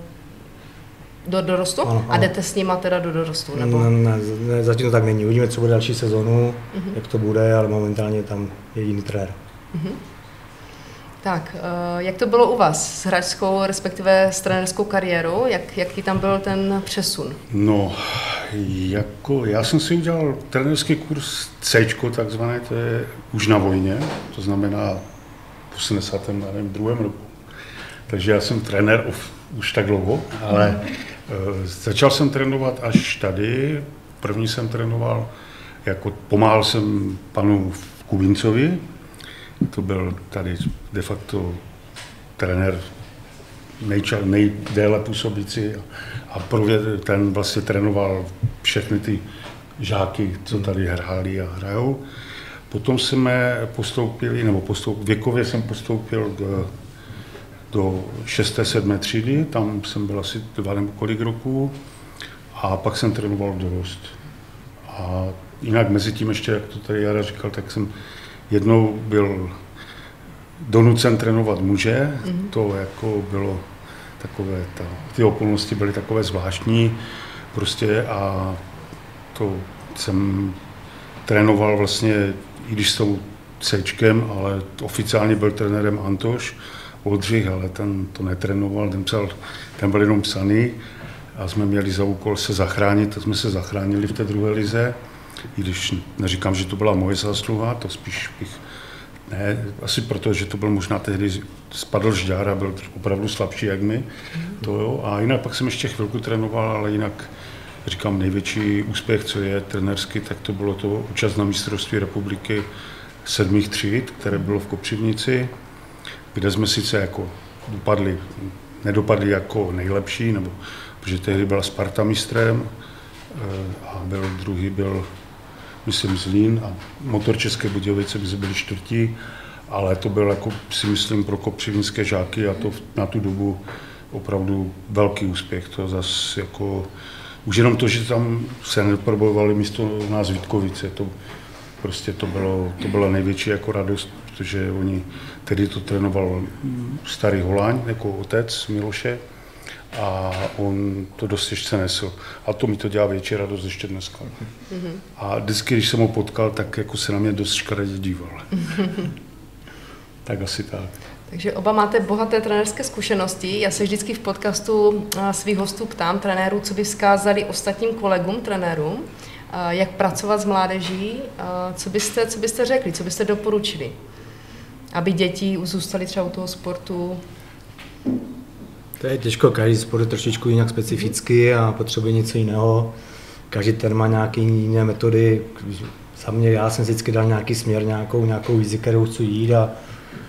do dorostu? Ano, ano. A jdete s nima teda do dorostu? Nebo? Ne, ne, ne, zatím to tak není. Uvidíme, co bude další sezonu, uh-huh. jak to bude, ale momentálně tam je jiný trenér. Uh-huh. Tak, eh, jak to bylo u vás s hráčskou, respektive s trenerskou kariérou? Jak, jaký tam byl ten přesun? No, jako já jsem si udělal trenerský kurz C, takzvané, to je už na vojně, to znamená v 82. roku. Takže já jsem trenér už tak dlouho, ale uh, začal jsem trénovat až tady. První jsem trénoval, jako pomáhal jsem panu Kubincovi, to byl tady de facto trenér nejča, nejdéle působící a prově, ten vlastně trénoval všechny ty žáky, co tady hráli a hrajou. Potom jsme postoupili, nebo postoup, věkově jsem postoupil do, do 6. 7. třídy, tam jsem byl asi dva nebo kolik roků a pak jsem trénoval dorost. A jinak mezi tím ještě, jak to tady Jara říkal, tak jsem jednou byl donucen trénovat muže, mm-hmm. to jako bylo takové, ta, ty okolnosti byly takové zvláštní prostě a to jsem trénoval vlastně, i když s tou C, ale oficiálně byl trenérem Antoš Oldřich, ale ten to netrénoval, ten, psal, ten byl jenom psaný a jsme měli za úkol se zachránit, tak jsme se zachránili v té druhé lize, i když neříkám, že to byla moje zásluha, to spíš bych ne, asi proto, že to byl možná tehdy, spadl žďár a byl opravdu slabší jak my. To jo. A jinak pak jsem ještě chvilku trénoval, ale jinak říkám, největší úspěch, co je trenersky, tak to bylo to účast na mistrovství republiky sedmých tříd, které bylo v Kopřivnici, kde jsme sice jako dopadli, nedopadli jako nejlepší, nebo protože tehdy byla Sparta mistrem eh, a byl druhý byl myslím Zlín a Motor České Budějovice by byli čtvrtí, ale to byl jako si myslím pro kopřivnické žáky a to na tu dobu opravdu velký úspěch. To zase jako, už jenom to, že tam se neprobojovali místo nás Vítkovice, to prostě to bylo, to byla největší jako radost, protože oni, tedy to trénoval starý Holáň, jako otec Miloše, a on to dost těžce nesl. A to mi to dělá větší radost ještě dneska. Mm-hmm. A vždycky, když jsem ho potkal, tak jako se na mě dost škaredě díval. Mm-hmm. tak asi tak. Takže oba máte bohaté trenérské zkušenosti. Já se vždycky v podcastu svých hostů ptám trenérů, co by vzkázali ostatním kolegům trenérům, jak pracovat s mládeží, co byste, co byste řekli, co byste doporučili, aby děti zůstaly třeba u toho sportu to je těžko, každý sport je trošičku jinak specifický a potřebuje něco jiného. Každý ten má nějaké jiné metody. Za mě, já jsem vždycky dal nějaký směr, nějakou, nějakou vizi, kterou chci jít a,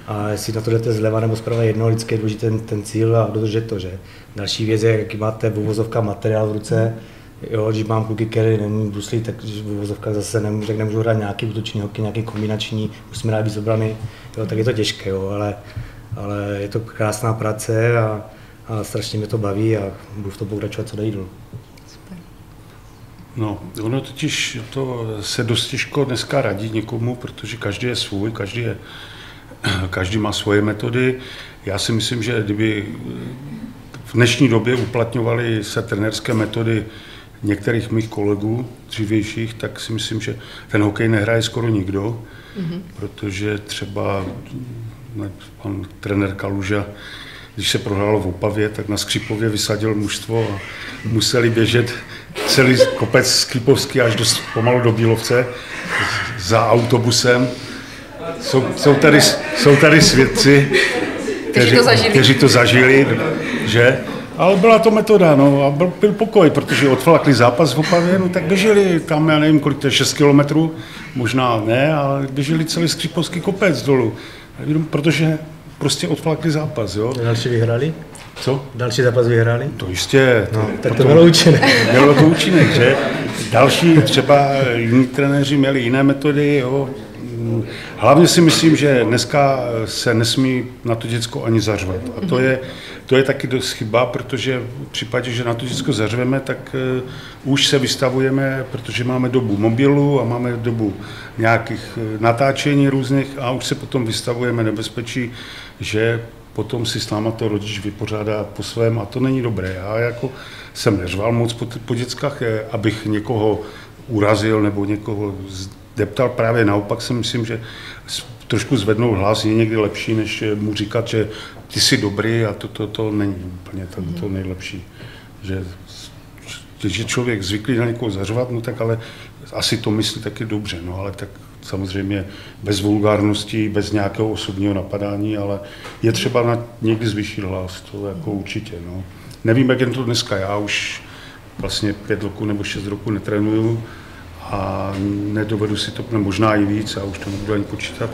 a jestli na to jdete zleva nebo zprava jedno, vždycky je důležitý ten, ten cíl a dodržet to, že. Další věc je, jaký máte v materiál v ruce, Jo, když mám kluky, které není bruslí, tak v uvozovkách zase nemůžu, nemůžu hrát nějaký útoční hokej, nějaký kombinační, musíme hrát víc obrany, jo, tak je to těžké, jo, ale, ale je to krásná práce a, a strašně mě to baví a budu v tom pokračovat co nejdůl. No, ono totiž to se dost těžko dneska radí někomu, protože každý je svůj, každý, je, každý má svoje metody. Já si myslím, že kdyby v dnešní době uplatňovaly se trenerské metody některých mých kolegů dřívějších, tak si myslím, že ten hokej nehraje skoro nikdo, mm-hmm. protože třeba pan trenér Kaluža, když se prohrálo v Opavě, tak na Skřipově vysadil mužstvo a museli běžet celý kopec Skřipovský až do, pomalu do Bílovce za autobusem. Jsou, jsou, tady, jsou tady svědci, Kteří to zažili. kteří to zažili, že? Ale byla to metoda, no, a byl, byl pokoj, protože odflakli zápas v Opavě, no tak běželi tam, já nevím, kolik to je, 6 kilometrů, možná ne, ale běželi celý Skřipovský kopec dolů, protože prostě odflakli zápas, jo. Další vyhráli? Co? Další zápas vyhráli? To jistě. No, tak to bylo účinné. Mělo to účinek, že? Další třeba jiní trenéři měli jiné metody, jo. Hlavně si myslím, že dneska se nesmí na to děcko ani zařvat. A to je, to je taky dost chyba, protože v případě, že na to děcko zařveme, tak uh, už se vystavujeme, protože máme dobu mobilu a máme dobu nějakých uh, natáčení různých a už se potom vystavujeme nebezpečí, že potom si s náma to rodič vypořádá po svém a to není dobré. Já jako jsem neřval moc po, po dětskách, je, abych někoho urazil nebo někoho zdeptal. Právě naopak si myslím, že trošku zvednout hlas je někdy lepší, než mu říkat, že ty jsi dobrý a to, to, to není úplně to, to nejlepší. Že, když je člověk zvyklý na někoho zařvat, no tak ale asi to myslí taky dobře, no ale tak samozřejmě bez vulgárnosti, bez nějakého osobního napadání, ale je třeba na někdy zvýšit hlas, to jako určitě, no. Nevím, jak je to dneska, já už vlastně pět roku nebo šest roku netrénuju a nedovedu si to, no, možná i víc, já už to nebudu ani počítat,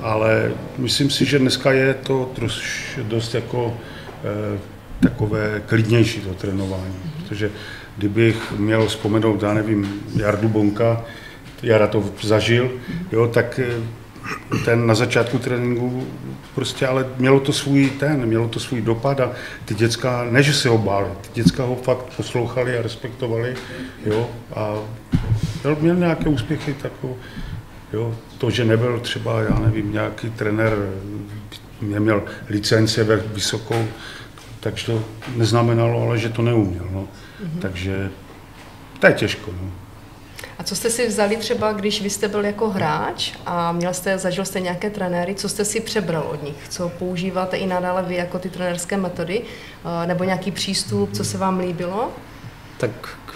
ale myslím si, že dneska je to troš, dost jako eh, takové klidnější to trénování, protože kdybych měl vzpomenout, já nevím, Jardu Bonka, Jara to zažil, jo, tak eh, ten na začátku tréninku prostě, ale mělo to svůj ten, mělo to svůj dopad a ty děcka, ne, že se ho báli, ty děcka ho fakt poslouchali a respektovali, jo, a měl, měl nějaké úspěchy, tak jo, to, že nebyl třeba, já nevím, nějaký trenér, neměl licence ve vysokou, takže to neznamenalo, ale že to neuměl, no. Takže to je těžko, no. A co jste si vzali třeba, když vy jste byl jako hráč a měl jste, zažil jste nějaké trenéry, co jste si přebral od nich? Co používáte i nadále vy jako ty trenérské metody? Eh, Nebo nějaký přístup, co se vám líbilo? Tak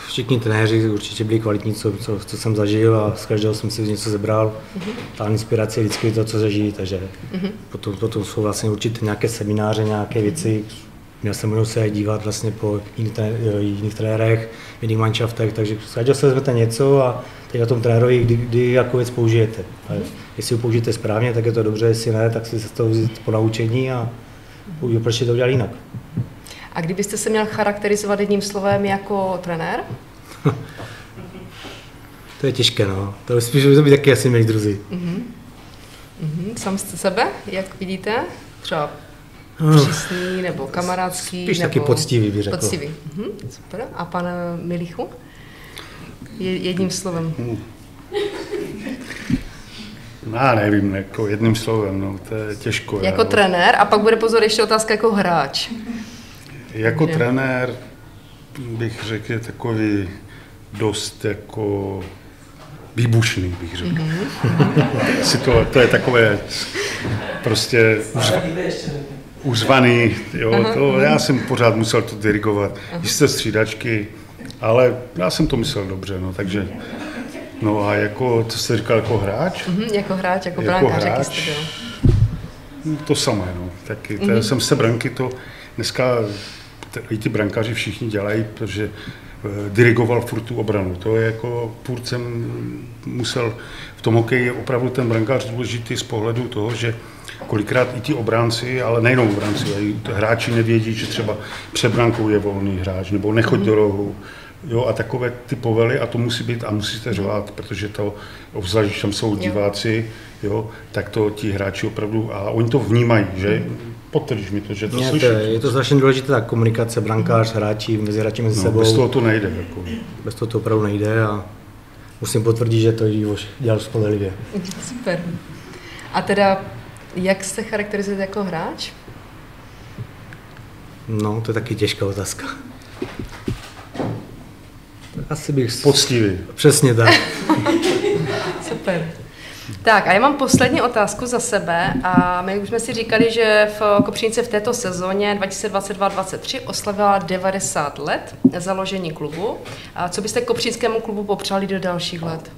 všichni trenéři určitě byli kvalitní, co, co, co jsem zažil a z každého jsem si něco zebral. Ta inspirace je vždycky to, co zažijí, takže potom, potom jsou vlastně určitě nějaké semináře, nějaké věci. Měl jsem možnost se dívat vlastně po jiných, tre- jiných trenérech, v jiných manšaftech, takže z každého se vezmete něco a teď na tom trenérovi, kdy, kdy jako věc použijete. A jestli ho použijete správně, tak je to dobře, jestli ne, tak si z toho vzít po naučení a proč to udělal jinak. A kdybyste se měl charakterizovat jedním slovem jako trenér? To je těžké, no. To spíš by to být taky asi milí druzí. Mhm, sám jste sebe, jak vidíte? Třeba. Přísný nebo kamarádský? Spíš nebo... taky poctivý, bych řekl. Poctivý, mhm, super. A pan eh, Milichu? Je, jedním slovem. No, Já nevím, jako jedním slovem, no, to je těžko. Jako já, trenér a pak bude pozor ještě otázka jako hráč. Jako Ne. trenér bych řekl, je takový dost jako výbušný, bych řekl. Mm-hmm. To, to je takové prostě uzva, uzvaný, jo, to, já jsem pořád musel to dirigovat, jisté střídačky, ale já jsem to myslel dobře, no, takže, no a jako, co jste říkal, jako hráč, Mhm, jako hráč, jako, Jako brankář, hráč. jste byl. No, To samé, no. Taky, mm-hmm. jsem se branky to dneska i ty brankáři všichni dělají, protože eh, dirigoval furt tu obranu. To je jako, furt jsem musel, tom hokeji je opravdu ten brankář důležitý z pohledu toho, že kolikrát i ti obránci, ale nejenom obránci, ale i hráči nevědí, že třeba před brankou je volný hráč, nebo nechoď do rohu. Jo, a takové ty povely, a to musí být, a musíte řvát, protože to, obzvlášť, když tam jsou diváci, jo, tak to ti hráči opravdu, a oni to vnímají, že? Potvrdíš mi to, že to to je to strašně důležité, ta komunikace, brankář, hráči, mezi hráči mezi No, sebou. bez toho to nejde. Jako. bez toho to opravdu nejde a musím potvrdit, že to Ivoš dělal spolehlivě. Super. A teda, jak se charakterizujete jako hráč? No, to je taky těžká otázka. Asi bych... Poctivý. Přesně tak. Super. Tak a já mám poslední otázku za sebe a my už jsme si říkali, že v Kopřinice v této sezóně 2022-2023 oslavila 90 let založení klubu. A co byste Kopřinskému klubu popřáli do dalších let?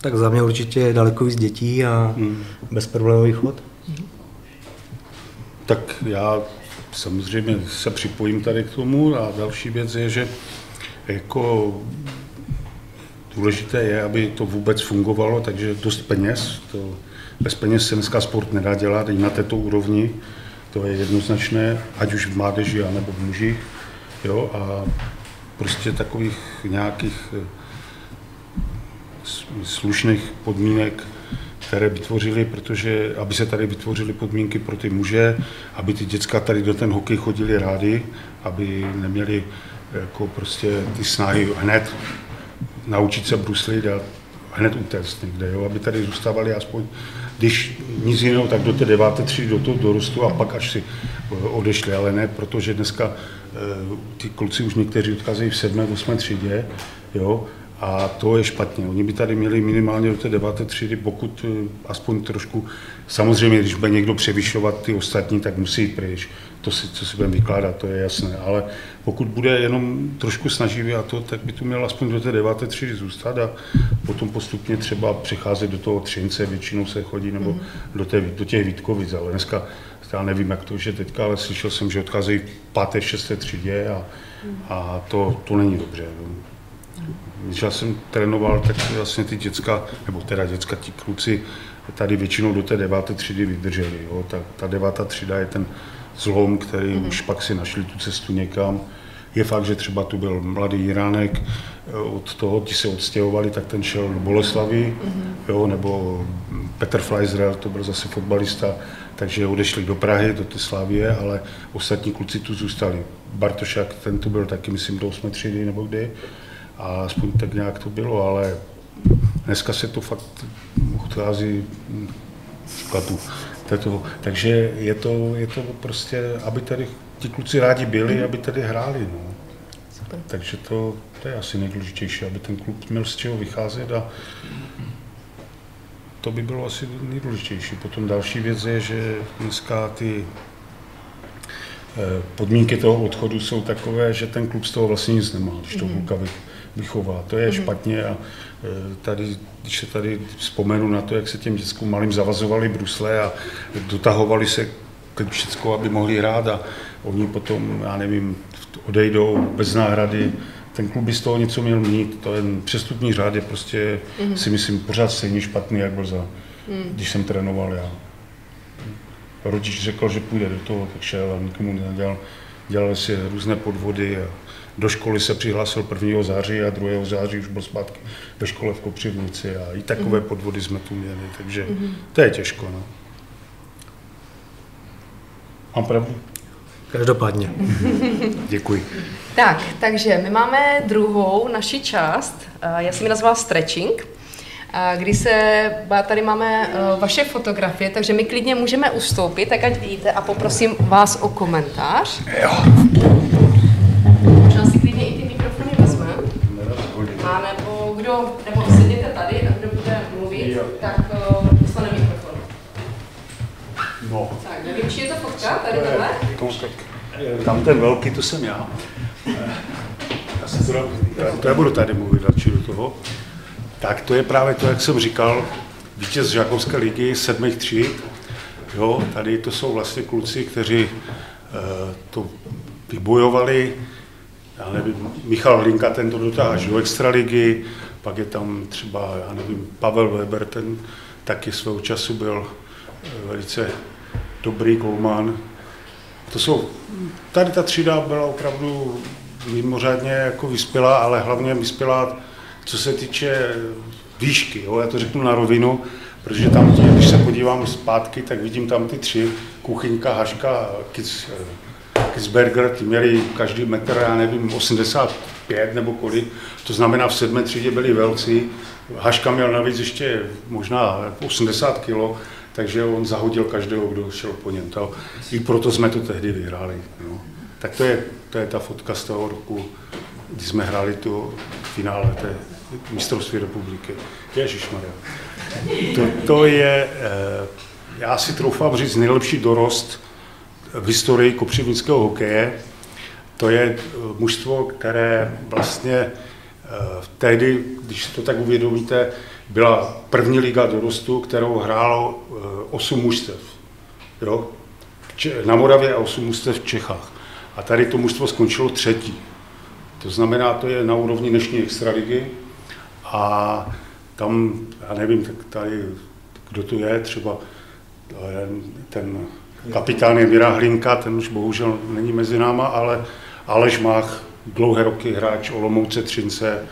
Tak za mě určitě daleko víc dětí a hmm. bezproblémový chod. Tak já samozřejmě se připojím tady k tomu a další věc je, že jako důležité je, aby to vůbec fungovalo, takže dost peněz, to bez peněz se dneska sport nedá dělat i na této úrovni, to je jednoznačné, ať už v mládeži, anebo v mužích, jo, a prostě takových nějakých eh, slušných podmínek, které vytvořili, protože aby se tady vytvořily podmínky pro ty muže, aby ty děcka tady do ten hokej chodili rádi, aby neměli jako prostě ty snahy hned naučit se bruslit a hned utéct někde, jo, aby tady zůstávali aspoň, když nic jiného, tak do té deváté třídy, do toho dorostu a pak až si eh, odešli, ale ne, protože dneska eh, ty kluci už někteří odcházejí v sedmé, osmé třídě, jo, a to je špatně. Oni by tady měli minimálně do té deváté třídy, pokud eh, aspoň trošku, samozřejmě, když bude někdo převyšovat ty ostatní, tak musí jít pryč. To si, co si budeme vykládat, to je jasné. Ale pokud bude jenom trošku snaživý a to, tak by tu měl aspoň do té deváté třídy zůstat a potom postupně třeba přecházet do toho Třince, většinou se chodí, nebo mm. do, té, do těch Vítkovic. Ale dneska, já nevím, jak to už je teďka, ale slyšel jsem, že odcházejí v páté, šesté třídě a, mm. a to, to není dobře. Když já jsem trénoval, tak vlastně ty děcka, nebo teda děcka, ti kluci tady většinou do té deváté třídy vydrželi. Jo. Ta, ta devátá třída je ten zlom, který mm-hmm. už pak si našli tu cestu někam. Je fakt, že třeba tu byl mladý Iránek, eh, od toho ti se odstěhovali, tak ten šel do Boleslavy, mm-hmm. jo, nebo Petr Fleiser, to byl zase fotbalista, takže odešli do Prahy, do té Slavie, ale ostatní kluci tu zůstali. Bartošák, ten tu byl taky, myslím, do 8 třídy nebo kdy a aspoň tak nějak to bylo, ale dneska se to fakt odchází škatu. Takže je to, je to prostě, aby tady ti kluci rádi byli, mm. aby tady hráli. No. Super. Takže to, to je asi nejdůležitější, aby ten klub měl z čeho vycházet a to by bylo asi nejdůležitější. Potom další věc je, že dneska ty eh, podmínky toho odchodu jsou takové, že ten klub z toho vlastně nic nemá, když to kluka mm vychová. To je mm-hmm. špatně a tady, když se tady vzpomenu na to, jak se těm dětským malým zavazovali brusle a dotahovali se k všecko, aby mohli hrát a oni potom, já nevím, odejdou bez náhrady, ten klub by z toho něco měl mít, to je přestupní řád je prostě, mm-hmm. si myslím, pořád stejně špatný, jak byl za, mm. když jsem trénoval já. Rodič řekl, že půjde do toho, tak šel a nikomu nedělal. Dělali si různé podvody a do školy se přihlásil 1. září a 2. září už byl zpátky ve škole v Kopřivnici a i takové mm-hmm. podvody jsme tu měli, takže mm-hmm. to je těžko. No. Mám pravdu? Každopádně. Děkuji. Tak, takže my máme druhou naši část, já jsem ji nazvala stretching, kdy se, tady máme e, vaše fotografie, takže my klidně můžeme ustoupit, tak ať vidíte a poprosím vás o komentář. Jo. Kdo, nebo sedíte tady a kdo bude mluvit, jo. tak uh, dostane mikrofon. No. Tak, nevím, či je to fotka, tady tohle? Tam ten velký, to jsem já. Já se to, to já budu tady mluvit radši do toho. Tak to je právě to, jak jsem říkal, vítěz Žákovské ligy sedmých tříd. Jo, tady to jsou vlastně kluci, kteří uh, to vybojovali, já nevím, Michal Hlinka, ten to dotáhl do extraligy, pak je tam třeba, já nevím, Pavel Weber, ten taky svého času byl eh, velice dobrý golman. To jsou, tady ta třída byla opravdu mimořádně jako vyspělá, ale hlavně vyspělá, co se týče výšky, jo? já to řeknu na rovinu, protože tam, když se podívám zpátky, tak vidím tam ty tři, kuchyňka, haška, kic, eh, Kisberger, ty měli každý metr, já nevím, 85 nebo kolik, to znamená v sedmé třídě byli velcí, Haška měl navíc ještě možná 80 kg, takže on zahodil každého, kdo šel po něm. To, I proto jsme to tehdy vyhráli. No. Tak to je, to je ta fotka z toho roku, kdy jsme hráli tu finále té mistrovství republiky. Ježišmarja. To, to je, eh, já si troufám říct, nejlepší dorost v historii kopřivnického hokeje. To je eh, mužstvo, které vlastně eh, tehdy, když to tak uvědomíte, byla první liga dorostu, kterou hrálo 8 mužstev. Jo? Na Moravě a 8 mužstev v Čechách. A tady to mužstvo skončilo třetí. To znamená, to je na úrovni dnešní extraligy a tam, já nevím, tak tady, kdo to je, třeba ten kapitán je Mira Hlinka, ten už bohužel není mezi náma, ale Aleš Mach, dlouhé roky hráč Olomouce Třince,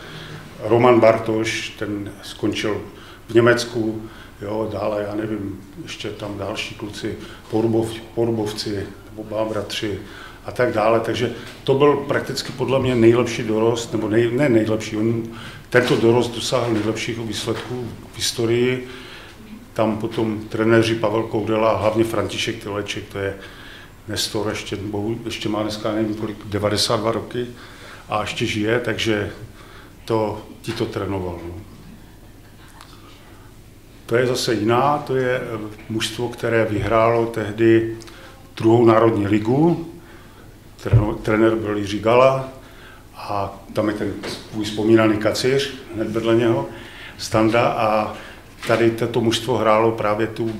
Roman Bartoš, ten skončil v Německu, jo, dále, já nevím, ještě tam další kluci, Porubov, Porubovci, oba bratři, a tak dále. Takže to byl prakticky podle mě nejlepší dorost, nebo nej, ne nejlepší, on, tento dorost dosáhl nejlepších výsledků v historii. Tam potom trenéři Pavel Koudela a hlavně František Tyleček, to je Nestor, ještě, bohu, ještě má dneska nevím kolik, 92 roky a ještě žije, takže to, ti to trénoval. No. To je zase jiná, to je mužstvo, které vyhrálo tehdy druhou národní ligu, trenér byl Jiří Gala a tam je ten svůj vzpomínaný kacíř hned vedle něho, Standa a tady toto mužstvo hrálo právě tu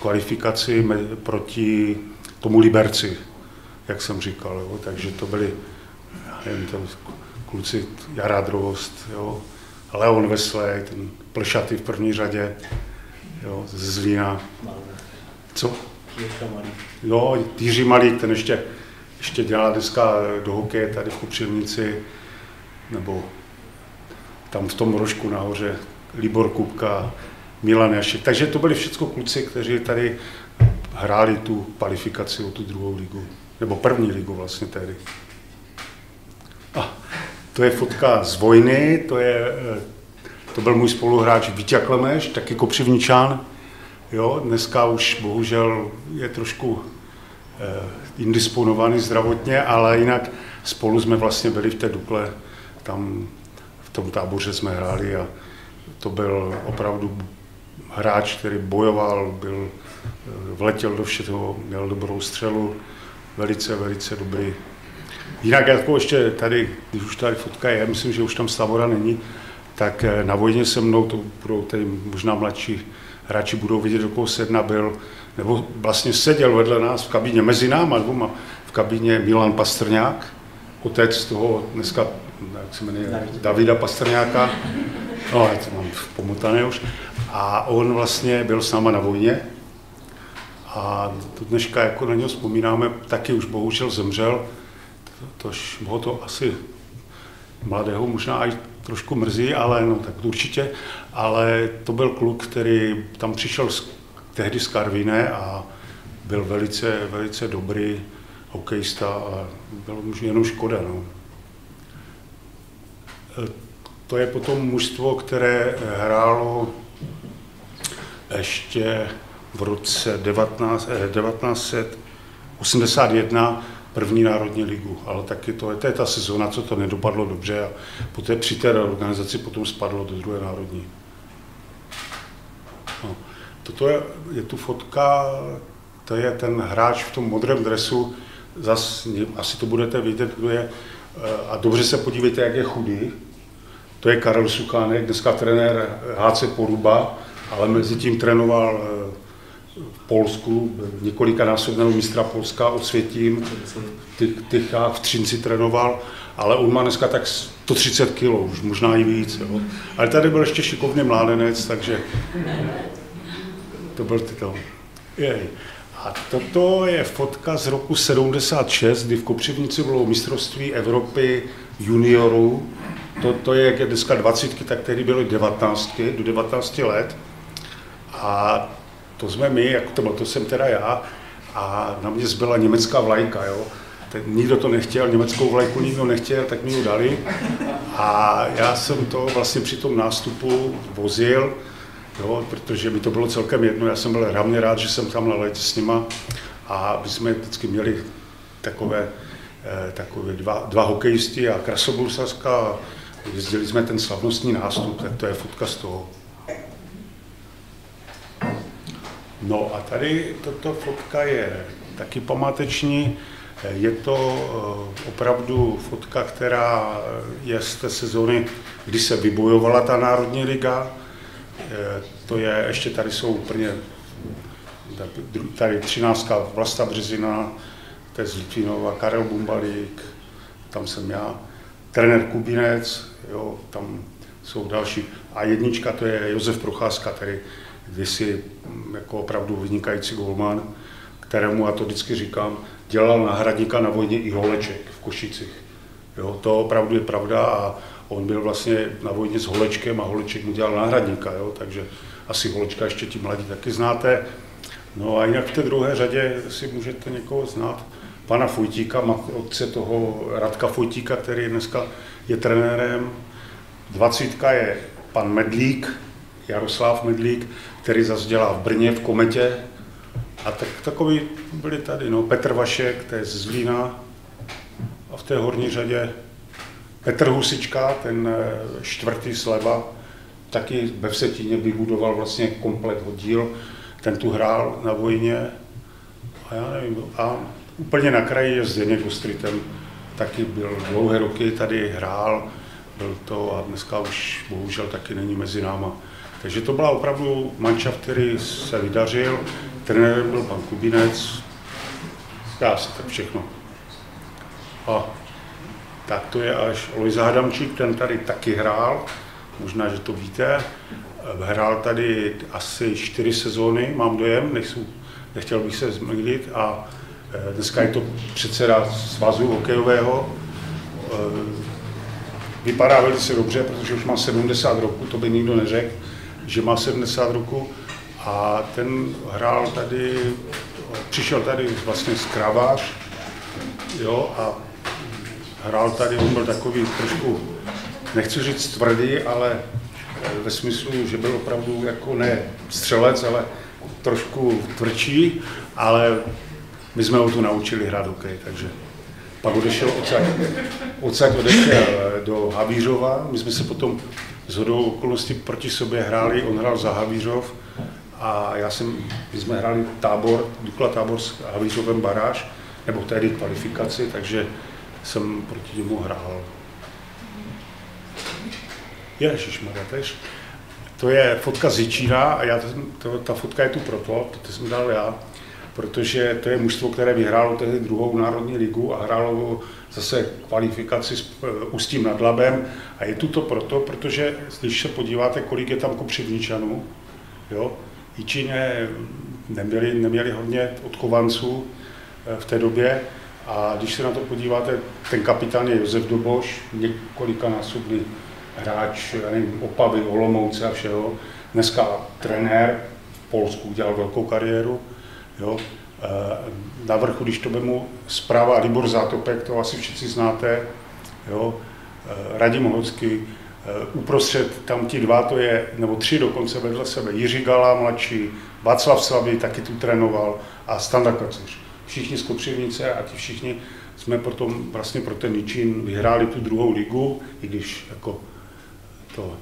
kvalifikaci proti tomu Liberci, jak jsem říkal, jo. takže to byli, nevím, to kluci Jará Drost, jo. Leon Veslej, ten plšatý v první řadě, jo, z Zlína. Co? Jo, Jiří Malík, ten ještě ještě dělá dneska do hokeje tady v Kopřivnici, nebo tam v tom rožku nahoře Libor Kupka, Milan Jašek. Takže to byli všechno kluci, kteří tady hráli tu kvalifikaci o tu druhou ligu, nebo první ligu vlastně tehdy. A to je fotka z vojny, to, je, to byl můj spoluhráč Vítě Klemeš, taky Kopřivničan. Jo, dneska už bohužel je trošku Eh, indisponovaný zdravotně, ale jinak spolu jsme vlastně byli v té Dukle, tam v tom táboře jsme hráli a to byl opravdu hráč, který bojoval, byl, eh, vletěl do všeho, měl dobrou střelu, velice, velice dobrý. Jinak jako ještě tady, když už tady fotka je, myslím, že už tam Stavora není, tak eh, na vojně se mnou, to budou tady možná mladší hráči budou vidět, do koho sedna byl, nebo vlastně seděl vedle nás v kabině, mezi náma dvoma, v kabině Milan Pastrňák, otec toho dneska, jak se jmenuje, Davida Pastrňáka, no, já to mám pomotané už, a on vlastně byl s náma na vojně a dneška jako na něho vzpomínáme, taky už bohužel zemřel, tož ho to asi mladého možná i trošku mrzí, ale no tak určitě, ale to byl kluk, který tam přišel z tehdy z Karviné a byl velice, velice dobrý hokejista a bylo mu jenom škoda. No. To je potom mužstvo, které hrálo ještě v roce 19, 1981 eh, první národní ligu, ale taky to je, to je ta sezóna, co to nedopadlo dobře a poté při té organizaci potom spadlo do druhé národní. No. Toto je, je tu fotka, to je ten hráč v tom modrém dresu, zas, asi to budete vidět, kdo je, eh, a dobře se podívejte, jak je chudý. To je Karel Sukánek, dneska trenér HC Poruba, ale mezi tím trénoval eh, v Polsku, několika násobného mistra Polska osvětím, Tychách, v Třinci trénoval, ale on má dneska tak 130 kg, už možná i víc. Jo. Ale tady byl ještě šikovný mládenec, takže to byl tyto. Jej. A toto je fotka z roku 76, kdy v Kopřivnici bylo mistrovství Evropy juniorů. To, to je, jak je dneska 20, tak tehdy byly 19, do 19 let. A to jsme my, jako to to jsem teda já, a na mě zbyla německá vlajka, jo. Ten, nikdo to nechtěl, německou vlajku nikdo nechtěl, tak mi ji dali. A já jsem to vlastně při tom nástupu vozil, jo, protože mi to bylo celkem jedno, já jsem byl hlavně rád, že jsem tam na létě s nima a my jsme vždycky měli takové, eh, takové dva, dva hokejisti a krasobrusařka, jezdili jsme ten slavnostní nástup, tak to je fotka z toho. No a tady toto fotka je taky památeční. Je to eh, opravdu fotka, která je z té sezóny, kdy se vybojovala ta Národní liga. Eh, to je, ještě tady jsou úplně, tady 13. Vlasta Březina, to je z Litvínova, Karel Bumbalík, tam jsem já, trenér Kubinec, jo, tam jsou další. A jednička to je Josef Procházka, který kdysi mm, jako opravdu vynikající golman, kterému, a to vždycky říkám, dělal náhradníka na vojně i Holeček v Košicích. Jo, to opravdu je pravda a on byl vlastně na vojně s Holečkem a Holeček mu dělal náhradníka, jo, takže asi Holečka ještě ti mladí taky znáte. No a jinak v té druhé řadě si můžete někoho znát. Pana Fojtíka, otce toho Radka Fojtíka, který dneska je trenérem. Dvacítka je pan Medlík, Jaroslav Medlík, který zase dělá v Brně v Kometě. A tak, takový byli tady, no, Petr Vašek, to je z Zlína. A v té horní řadě Petr Husička, ten eh, čtvrtý sleva, taky ve Vsetíně vybudoval vlastně komplet díl. Ten tu hrál na vojně. A já nevím, a úplně na kraji je Zdeněk Ostritem, taky byl dlouhé roky tady hrál, byl to a dneska už bohužel taky není mezi náma. Takže to byla opravdu mančaft, který se vydařil. Trenérem byl pan Kubinec. Dá všechno. A tak to je až Lojza Hadamčík, ten tady taky hrál, možná, že to víte. Hrál tady asi čtyři sezóny, mám dojem, nejsou, nechtěl bych se zmýlit. A e, dneska je to předseda svazu hokejového. E, vypadá velice dobře, protože už má 70 roku, to by nikdo neřekl že má 70 roku a ten hrál tady, přišel tady vlastně z Kravář, jo, a hrál tady, on byl takový trošku, nechci říct tvrdý, ale ve smyslu, že byl opravdu jako ne střelec, ale trošku tvrdší, ale my jsme ho tu naučili hrát hokej, takže pak odešel odsaď, odsaď odešel do Havířova, my jsme se potom z hodou okolností proti sobě hráli, on hrál za Havířov a já jsem, my jsme hráli tábor, Dukla tábor s Havířovem baráž, nebo tehdy kvalifikaci, takže jsem proti němu hrál. Ježišmarja, tež. To je fotka z Jičína a já, to, ta fotka je tu proto, to jsem dal já, protože to je mužstvo, které vyhrálo tehdy druhou národní ligu a hrálo zase kvalifikaci s eh, Ústím nad Labem. A je tu to proto, protože když se podíváte, kolik je tam Kopřivničanů, jo, Jičíně neměli, neměli hodně odkovanců eh, v té době, a když se na to podíváte, ten kapitán je Josef Doboš, několikanásobný hráč, já nevím, Opavy, Olomouce a všeho. Dneska trenér v Polsku udělal velkou kariéru. Jo. Eh, na vrchu, když to vemu zpráva Libor Zátopek, to asi všichni znáte, jo, eh, Radim Hocky, eh, uprostřed tam ti dva, to je, nebo tři dokonce vedle sebe, Jiří Gala mladší, Václav Slavy taky tu trénoval a Standa Kacuř. Všichni z Kopřivnice a ti všichni jsme potom vlastně pro ten Ničín vyhráli tu druhou ligu, i když jako to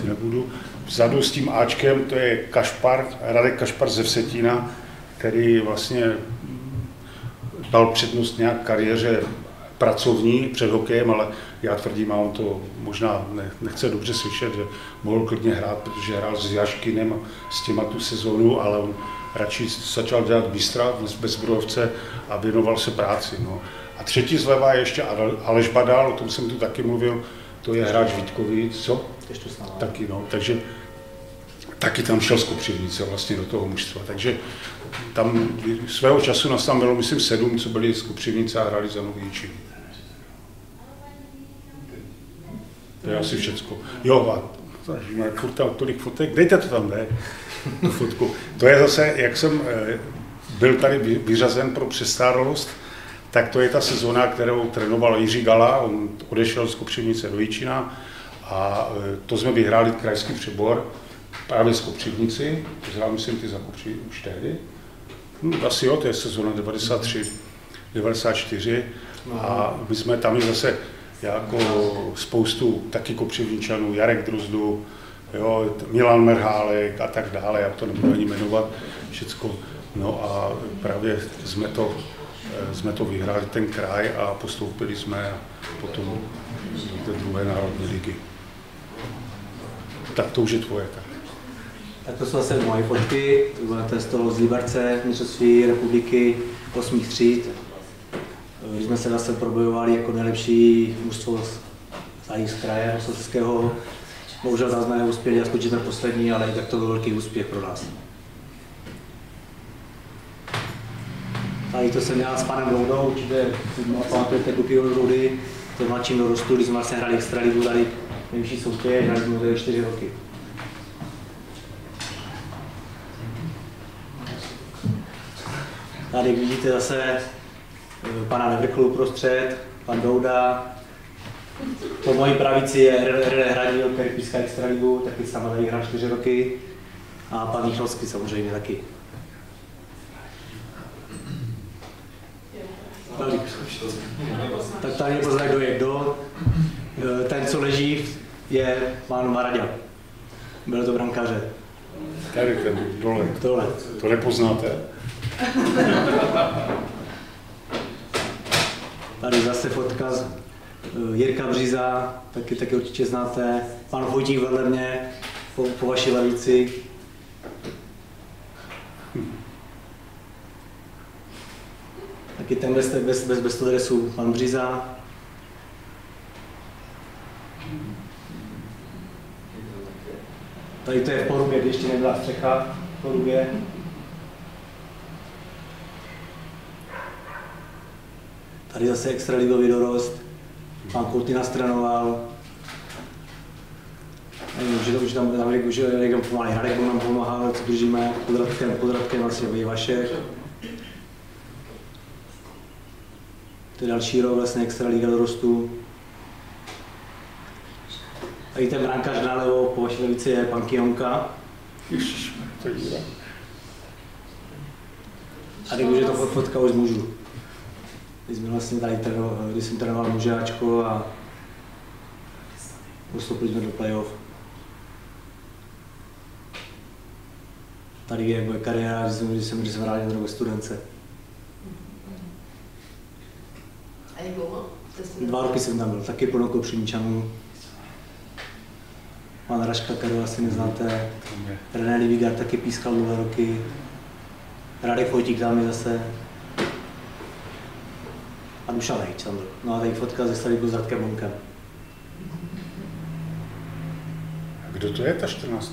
si nebudu. Vzadu s tím Ačkem to je Kašpar, Radek Kašpar ze Vsetína, který vlastně dal přednost nějak kariéře pracovní před hokejem, ale já tvrdím, a on to možná nechce dobře slyšet, že mohl klidně hrát, protože hrál s Jaškinem s těma tu sezónu, ale on radši začal dělat bystra v bezbrojovce a věnoval se práci. No. A třetí zleva je ještě Aleš Badal, o tom jsem tu taky mluvil, to je hráč Vítkovic, co? Taky, no, takže taky tam šel z Kopřivnice vlastně do toho mužstva. Takže tam svého času nás tam bylo, myslím, sedm, co byli z Kopřivnice a hráli za Nový Čín. To je asi všecko. Jo, a furt tam tolik fotek, dejte to tam, ne? Tu fotku. To je zase, jak jsem eh, byl tady vyřazen pro přestárlost, tak to je ta sezóna, kterou trénoval Jiří Gala, on odešel z Kopřivnice do Jičina a eh, to jsme vyhráli krajský přebor právě z Kopřivnici, to myslím, ty za Kopři už tehdy. No, asi jo, to je sezóna 93, 94 a my jsme tam zase jako spoustu taky kopřivničanů, Jarek Druzdu, jo, Milan Merhálek a tak dále, já to nebudu ani jmenovat, všecko. No a právě jsme to, eh, jsme to vyhráli ten kraj a postoupili jsme potom do té druhé národní ligy. Tak to už je tvoje. Tak. Tak to jsou zase moje fotky, to to z toho z Liberce, mistrovství republiky 8 tříd. Když jsme se zase probojovali jako nejlepší mužstvo z, z kraje Mostavského, bohužel jsme neuspěli a skočíme poslední, ale i tak to byl velký úspěch pro nás. Tady to jsem dělal s panem Doudou, určitě pamatujete kluky od Doudy, to mladším dorostu, když jsme vlastně hráli extraligu tady nejvyšší soutěž, hráli jsme tady 4 roky. Tady vidíte zase eh, pana Nevrklu uprostřed, pan Douda. Po mojí pravici je René Hradil, který píská extraligu, taky sama tady hrál 4 roky. A pan Míchovský samozřejmě taky. Tady. Tak tady nepoznají, kdo je kdo. Eh, ten, co leží, je pan Maraďa. Byl to brankáře. Tady ten dole. Dole. To nepoznáte. Tady zase fotka z eh, Jirka Bříza, taky, taky určitě znáte. Pan Vojtík vedle mě, po, po vaší levici. Taky ten bez, bez, bez, bez toho dresu, pan Bříza. Tady to je v Porubě, když ještě nebyla střecha v Porubě. Tady zase extraligový dorost. Pan Kultina trénoval. Nevím, že, už tam, tam už někdo pomalý Radek nám pomáhal, co držíme pod Radkem, pod Radkem vlastně byl Vašek. To je další rok vlastně extraliga dorostu. A i ten brankář nalevo po vaší levici je pan Kionka. Ježiš, to je. A teď už je to fotka už mužů. Když jsme vlastně tady trénoval, když jsem trénoval mužáčko a postoupili jsme do playoff. Tady je moje kariéra, když jsem, když jsem, když jsem hrál studence. A jak dlouho? Dva roky jsem tam byl, taky plno kopřivničanů. Pan Raška, kterého asi neznáte. René Livigar taky pískal dva roky. Radek Vojtík tam je zase. A Dušan Hejč tam byl. No a tady fotka ze Stalibu s Radkem Honkem. A kdo to je ta 14?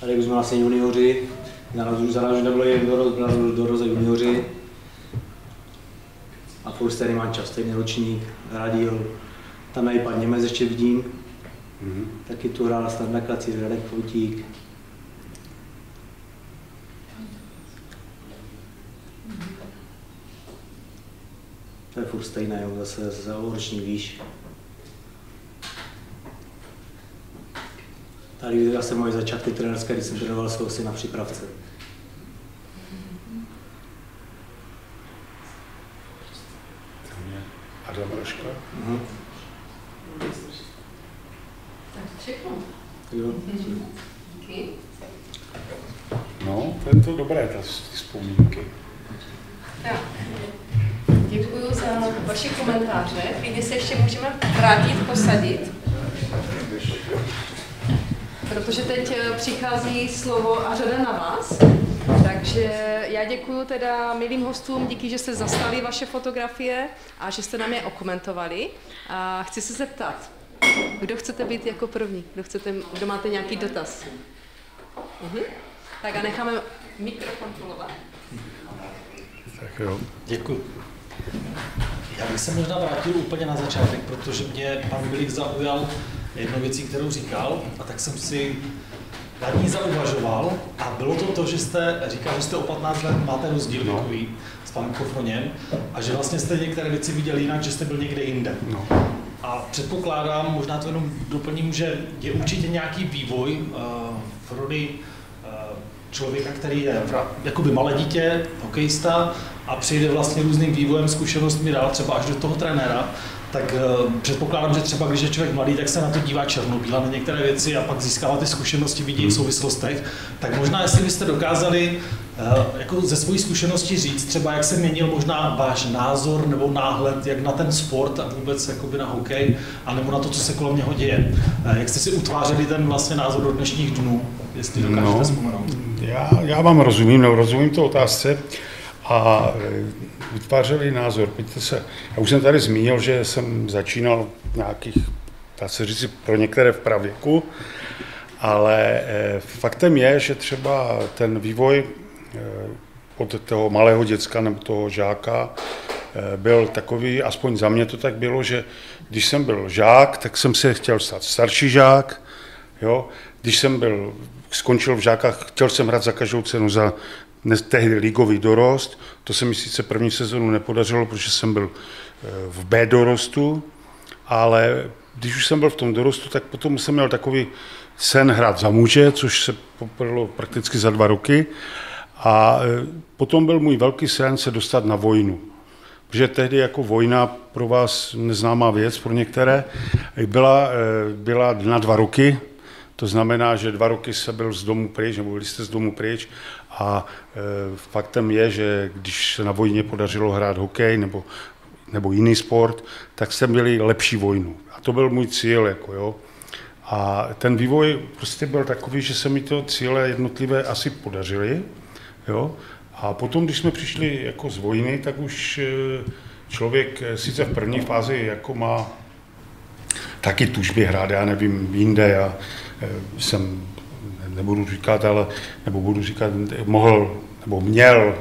Tady už jsme vlastně junioři. Za nás už nebylo jen dorost, byla doroze junioři. A furt stejný manča, stejný ročník, Radil. Tam je i pan Němec ještě vidím. Mhm. Taky tu hrál snad na klaci Radek Foutík. To je furt stejné, jo, zase za ročník výš. Tady viděl jsem moje začátky trenérské, když jsem trénoval svého syna v přípravce. Adam Roška. Mhm. Tak všechno. Jo. Díky. No, to je to dobré, ta, ty vzpomínky. Tak. Děkuji za vaše komentáře. Chvíli se ještě můžeme vrátit, posadit. Protože teď eh, přichází slovo a řada na vás. Takže já děkuji teda milým hostům, díky, že jste zastali vaše fotografie a že jste nám je okomentovali. A chci se zeptat, kdo chcete být jako první? Kdo, chcete, kdo máte nějaký dotaz? Mhm. Tak a necháme mikrofon polovat. Tak jo. Děkuji. Já bych se možná vrátil úplně na začátek, protože mě pan Bilik zaujal jednou věcí, kterou říkal, a tak jsem si nad ní zauvažoval a bylo to to, že jste říkal, že jste o 15 let máte rozdíl No. takový s panem Kofroněm a že vlastně jste některé věci viděli jinak, že jste byl někde jinde. No. A předpokládám, možná to jenom doplním, že je určitě nějaký vývoj uh, v roli uh, člověka, který je jakoby malé dítě, hokejista a přijde vlastně různým vývojem, zkušenostmi dál, třeba až do toho trenéra, tak uh, předpokládám, že třeba když je člověk mladý, tak se na to dívá černobíle na některé věci a pak získává ty zkušenosti, vidí v souvislostech. Tak možná, jestli byste dokázali uh, jako ze své zkušenosti říct, třeba jak se měnil možná váš názor nebo náhled, jak na ten sport a vůbec jakoby na hokej, anebo na to, co se kolem něho děje. Uh, jak jste si utvářeli ten vlastně názor do dnešních dnů, jestli dokážete no, vzpomenout? Já, já vám rozumím, no, rozumím to otázce a vytvářeli názor. Pojďte se, já už jsem tady zmínil, že jsem začínal nějakých, dá se říct, pro některé v pravěku, ale eh, faktem je, že třeba ten vývoj eh, od toho malého děcka nebo toho žáka byl takový, aspoň za mě to tak bylo, že když jsem byl žák, tak jsem se chtěl stát starší žák, jo? když jsem byl, skončil v žákách, chtěl jsem hrát za každou cenu za tehdy ligový dorost. To se mi sice první sezonu nepodařilo, protože jsem byl eh, v B dorostu, ale když už jsem byl v tom dorostu, tak potom jsem měl takový sen hrát za muže, což se poprlo prakticky za dva roky. A eh, potom byl můj velký sen se dostat na vojnu. Protože tehdy jako vojna pro vás neznámá věc, pro některé, byla, eh, byla na dva roky, to znamená, že dva roky se byl z domu pryč, nebo byli jste z domu pryč a e, faktem je, že když se na vojně podařilo hrát hokej nebo, nebo jiný sport, tak jste měli lepší vojnu. A to byl můj cíl. Jako, jo. A ten vývoj prostě byl takový, že se mi to cíle jednotlivé asi podařily. Jo. A potom, když jsme přišli jako z vojny, tak už e, člověk e, sice v první fázi jako má taky tužby hrát, já nevím, jinde. Já jsem nebudu říkat, ale, nebo budu říkat, mohl, nebo měl,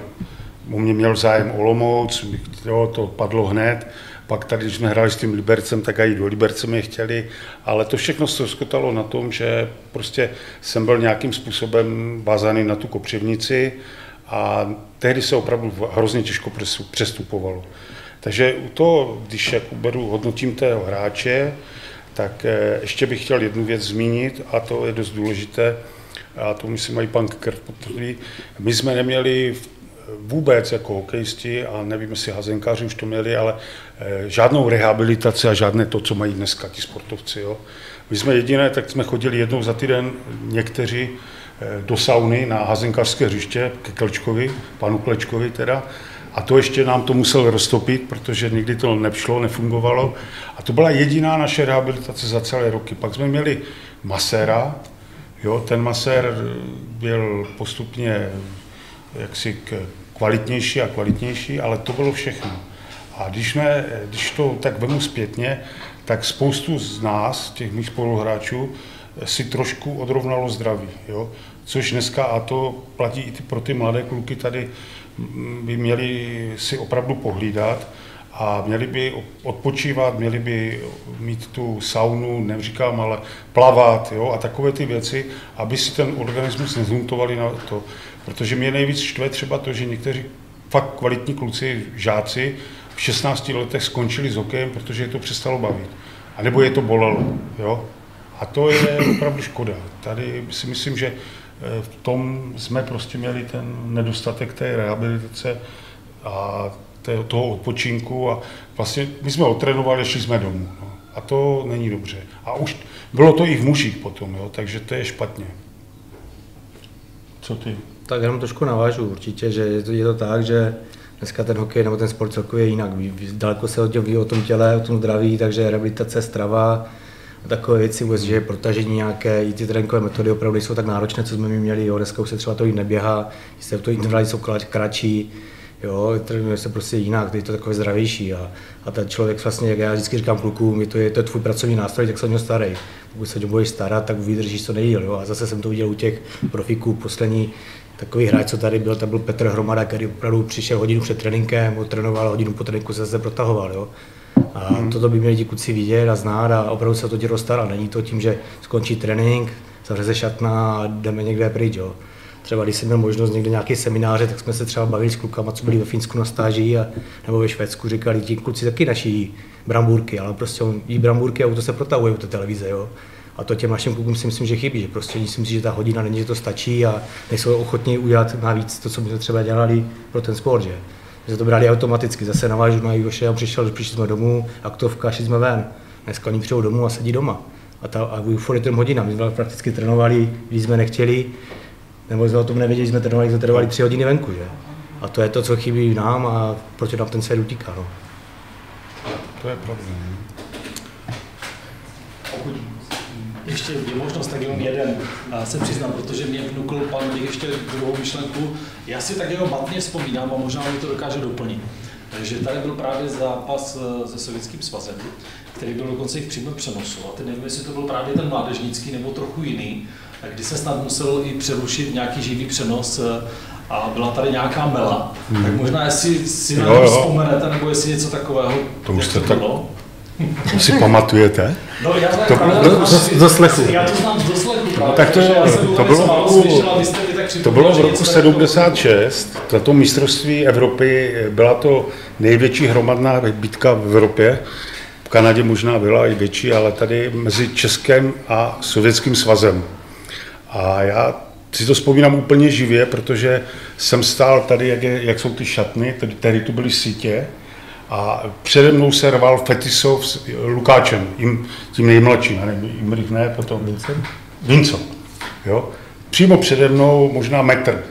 u mě měl zájem Olomouc, jo, to padlo hned, pak tady, když jsme hráli s tím Libercem, tak i do Liberce mě chtěli, ale to všechno se skotalo na tom, že prostě jsem byl nějakým způsobem vázaný na tu kopřivnici a tehdy se opravdu hrozně těžko přestupovalo. Takže u toho, když jako beru, hodnotím tého hráče, tak eh, ještě bych chtěl jednu věc zmínit a to je dost důležité, a to myslím mají pan Krt potvrdí, my jsme neměli vůbec jako hokejisti, a nevím, jestli hazenkáři už to měli, ale eh, žádnou rehabilitaci a žádné to, co mají dneska ti sportovci. Jo. My jsme jediné, tak jsme chodili jednou za týden někteří eh, do sauny na hazenkářské hřiště ke Klečkovi, panu Klečkovi teda, a to ještě nám to musel roztopit, protože nikdy to nepšlo, nefungovalo. A to byla jediná naše rehabilitace za celé roky. Pak jsme měli maséra, Jo, ten masér byl postupně jaksi kvalitnější a kvalitnější, ale to bylo všechno. A když, jsme, když to tak vemu zpětně, tak spoustu z nás, těch mých spoluhráčů, si trošku odrovnalo zdraví. Jo? Což dneska, a to platí i pro ty mladé kluky tady, by měli si opravdu pohlídat, a měli by odpočívat, měli by mít tu saunu, neříkám, ale plavat jo, a takové ty věci, aby si ten organismus nezhuntovali na to. Protože mě nejvíc štve třeba to, že někteří fakt kvalitní kluci, žáci v 16 letech skončili s hokejem, protože je to přestalo bavit. A nebo je to bolelo. Jo? A to je opravdu škoda. Tady si myslím, že eh, v tom jsme prostě měli ten nedostatek té rehabilitace a toho odpočinku a vlastně my jsme otrénovali, šli jsme domů. No. A to není dobře. A už bylo to i v mužích potom, jo, takže to je špatně. Co ty? Tak jenom trošku navážu určitě, že je to, je to tak, že dneska ten hokej nebo ten sport celkově je jinak. Daleko se hodně ví o tom těle, o tom zdraví, takže rehabilitace, strava, takové věci, vůbec, že protažení nějaké, i ty tréninkové metody opravdu jsou tak náročné, co jsme mi měli, jo, dneska už se třeba to jít neběhá, se to intervaly jsou kratší, Jo, trénuje se prostě jinak, je to takové zdravější a, a ten člověk vlastně, jak já vždycky říkám klukům, je to, je to tvůj pracovní nástroj, tak se o něj starej. Pokud se o budeš starat, tak vydržíš to nejdíl. Jo? A zase jsem to viděl u těch profiků, poslední takový hráč, co tady byl, to byl Petr Hromada, který opravdu přišel hodinu před tréninkem, trénoval hodinu po tréninku se zase protahoval. Jo? A hmm. toto by měli ti kluci vidět a znát a opravdu se to dělo stará. Není to tím, že skončí trénink, zavře šatna a jdeme někde pryč. Jo? Třeba když jsem měl možnost někde nějaké semináře, tak jsme se třeba bavili s klukama, co byli ve Finsku na stáži a, nebo ve Švédsku, říkali, ti kluci taky naší brambůrky, ale prostě on jí brambůrky a auto se protahuje u té televize, jo. A to těm našim klukům si myslím, že chybí, že prostě si myslím, že ta hodina není, že to stačí a nejsou ochotní udělat navíc to, co jsme třeba dělali pro ten sport, že? Že to brali automaticky, zase navážu na Joše a přišel, přišli jsme domů, aktovka, šli jsme ven. Dneska oni přijdou domů a sedí doma. A, ta, a ten hodina, my jsme prakticky trénovali, když jsme nechtěli, nebo jsme o tom nevěděli, jsme trénovali, jsme trénovali tři hodiny venku, že? A to je to, co chybí nám a proč nám ten svět utíká, no. To je pravda. Pokud ještě je možnost, tak jenom jeden se přiznám, protože mě vnukl pan bych ještě druhou myšlenku. Já si tak jenom matně vzpomínám a možná mi to dokáže doplnit. že tady byl právě zápas e, se Sovětským svazem, který byl dokonce i v přímém přenosu. A teď nevím, jestli to byl právě ten mládežnický nebo trochu jiný, kdy se snad musel i přerušit nějaký živý přenos e, a byla tady nějaká mela. Hmm. Tak možná, jestli si na to vzpomenete, nebo jestli něco takového. To už jste tak, bylo. To si pamatujete? No, já to, to, do, z doslechu. Já to znám z doslechu. No, tak to, to, bylo, to bylo v roku 76, tato mistrovství Evropy, byla to největší hromadná bitka v Evropě. V Kanadě možná byla i větší, ale tady mezi Českem a Sovětským svazem. A já si to vzpomínám úplně živě, protože jsem stál tady, jak, je, jak jsou ty šatny, tady, tady tu byly sítě, a přede mnou se rval Fetisov s Lukáčem, jim, tím nejmladším, ne, Imrich ne, potom Vincent. Vincent, jo. Přímo přede mnou, možná metr,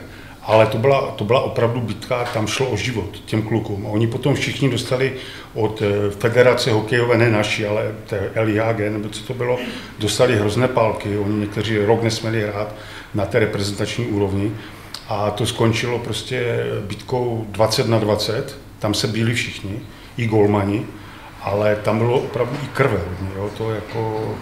ale to byla, to byla opravdu bitka, tam šlo o život těm klukům. Oni potom všichni dostali od eh, Federace hokejové, ne naší, ale LIHG, nebo co to bylo, dostali hrozné pálky. Oni někteří rok nesměli hrát na té reprezentační úrovni. A to skončilo prostě bitkou 20 na 20, tam se byli všichni, i golmani, ale tam bylo opravdu i krve jo, to jako,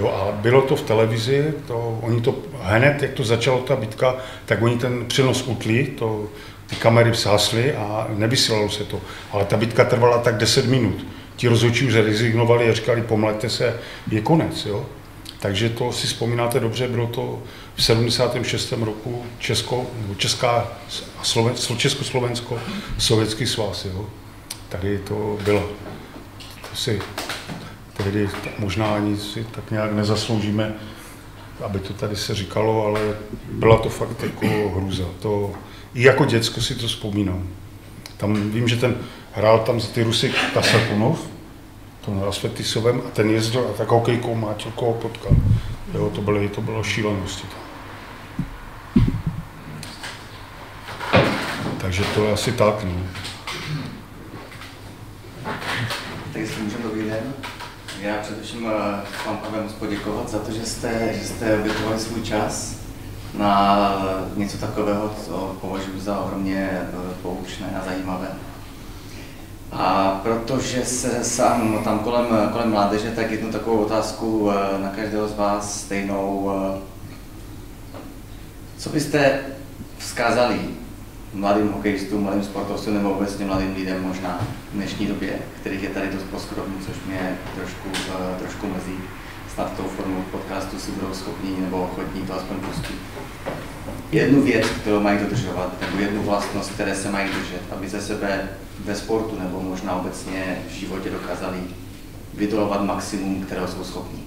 jo, a bylo to v televizi, to, oni to hned, jak to začalo ta bitka, tak oni ten přenos utli, to, ty kamery vsásly a nevysílalo se to. Ale ta bitka trvala tak 10 minut. Ti rozhodčí už rezignovali a říkali, pomlete se, je konec. Jo? Takže to si vzpomínáte dobře, bylo to v 76. roku Česko, nebo Česká Sloven, Československo, Sovětský svaz. Jo. Tady to bylo. To si tehdy možná ani si tak nějak nezasloužíme, aby to tady se říkalo, ale byla to fakt jako hruza. To, I jako děcko si to vzpomínám. Tam vím, že ten hrál tam za ty Rusy Kasakunov, to na Asfetisovem, a ten jezdil a tak hokejkou má koho potkal. Jo, to, byly, to bylo šílenosti tam. Takže to je asi tak. No. Tak jestli můžeme dobrý den. Já především vám Pavel moc poděkovat za to, že jste, že jste obětovali svůj čas na něco takového, co považuji za ohromně eh, poučné a zajímavé. A protože se sám tam kolem, kolem mládeže, tak jednu takovou otázku eh, na každého z vás stejnou. Eh, co byste vzkázali mladým hokejistům, mladým sportovcům nebo obecně mladým lidem možná v dnešní době, kterých je tady dost poskromný, což mě trošku, uh, trošku mrzí. Snad tou formou podcastu si budou schopní nebo ochotní to aspoň pustit. Jednu věc, kterou mají dodržovat, nebo jednu vlastnost, které se mají držet, aby ze sebe ve sportu nebo možná obecně v životě dokázali vydolovat maximum, kterého jsou schopní.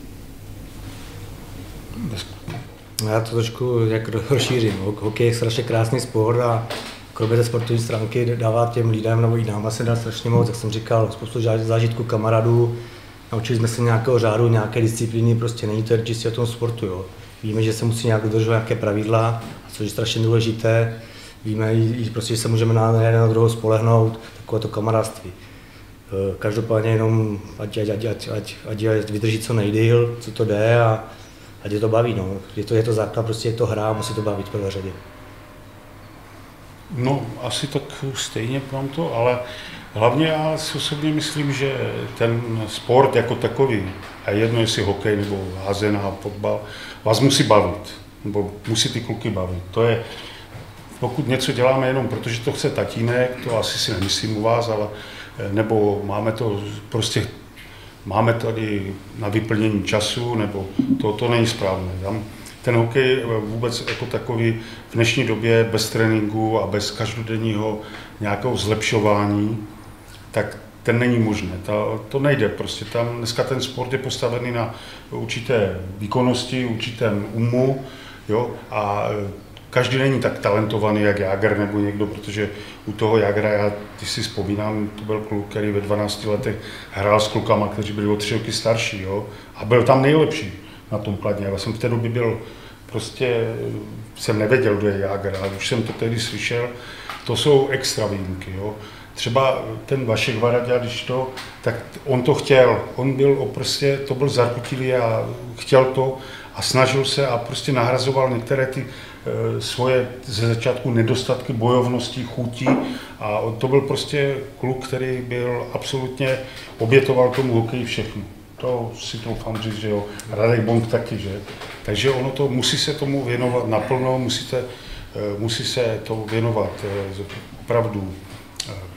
Já to trošku jak rozšířím. Hokej je strašně krásný sport a kromě té sportovní stránky dává těm lidem nebo i nám se dá strašně moc, jak jsem říkal, spoustu zážitků kamarádů, naučili jsme se nějakého řádu, nějaké disciplíny, prostě není to čistě o tom sportu. Jo. Víme, že se musí nějak dodržovat nějaké pravidla, což je strašně důležité. Víme, že, prostě, že se můžeme na na druhou spolehnout, takové to kamarádství. E, každopádně jenom, ať, ať, ať, ať, ať, ať vydrží co nejdýl, co to jde a ať je to baví. No. Je, to, je to základ, prostě je to hra, musí to bavit v prvé řadě. No, asi tak stejně mám to, ale hlavně já si osobně myslím, že ten sport jako takový, a jedno jestli hokej nebo házená, fotbal, vás musí bavit, nebo musí ty kluky bavit. To je, pokud něco děláme jenom protože to chce tatínek, to asi si nemyslím u vás, ale nebo máme to prostě máme tady na vyplnění času, nebo to, to není správné. Tam ten hokej vůbec jako takový v dnešní době bez tréninku a bez každodenního nějakého zlepšování, tak ten není možný. To, to nejde prostě. Tam dneska ten sport je postavený na určité výkonnosti, určitém umu, jo, a každý není tak talentovaný jak Jager nebo někdo, protože u toho Jagera, já když si vzpomínám, to byl kluk, který ve 12 letech hrál s klukama, kteří byli o tři roky starší, jo, a byl tam nejlepší na tom kladně. Já jsem v té době byl, prostě jsem nevěděl, kdo je Jager, ale už jsem to tehdy slyšel, to jsou extra výjimky, jo. Třeba ten Vašek Varadě, když to, tak on to chtěl, on byl prostě, to byl zarkutilý a chtěl to a snažil se a prostě nahrazoval některé ty e, svoje ze začátku nedostatky bojovnosti, chutí a to byl prostě kluk, který byl absolutně, obětoval tomu hokeji všechno. To si troufám říct, že jo. Radek Bonk taky, že? Takže ono to, musí se tomu věnovat naplno, musíte, e, musí se to věnovat e, opravdu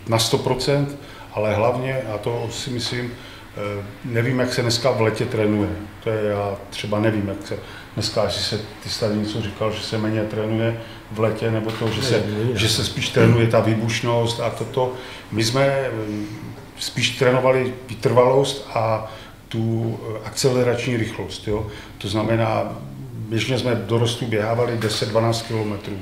na 100%, ale hlavně, a to si myslím, eh, nevím, jak se dneska v letě trénuje. To je, já třeba nevím, jak se dneska, jestli se ty tady něco říkal, že se méně trénuje v letě, nebo to, že se, že se spíš trénuje ta výbušnost a toto. My jsme eh, spíš trénovali vytrvalost a tu eh, akcelerační rychlost. Jo? To znamená, běžně jsme dorostu běhávali 10-12 km.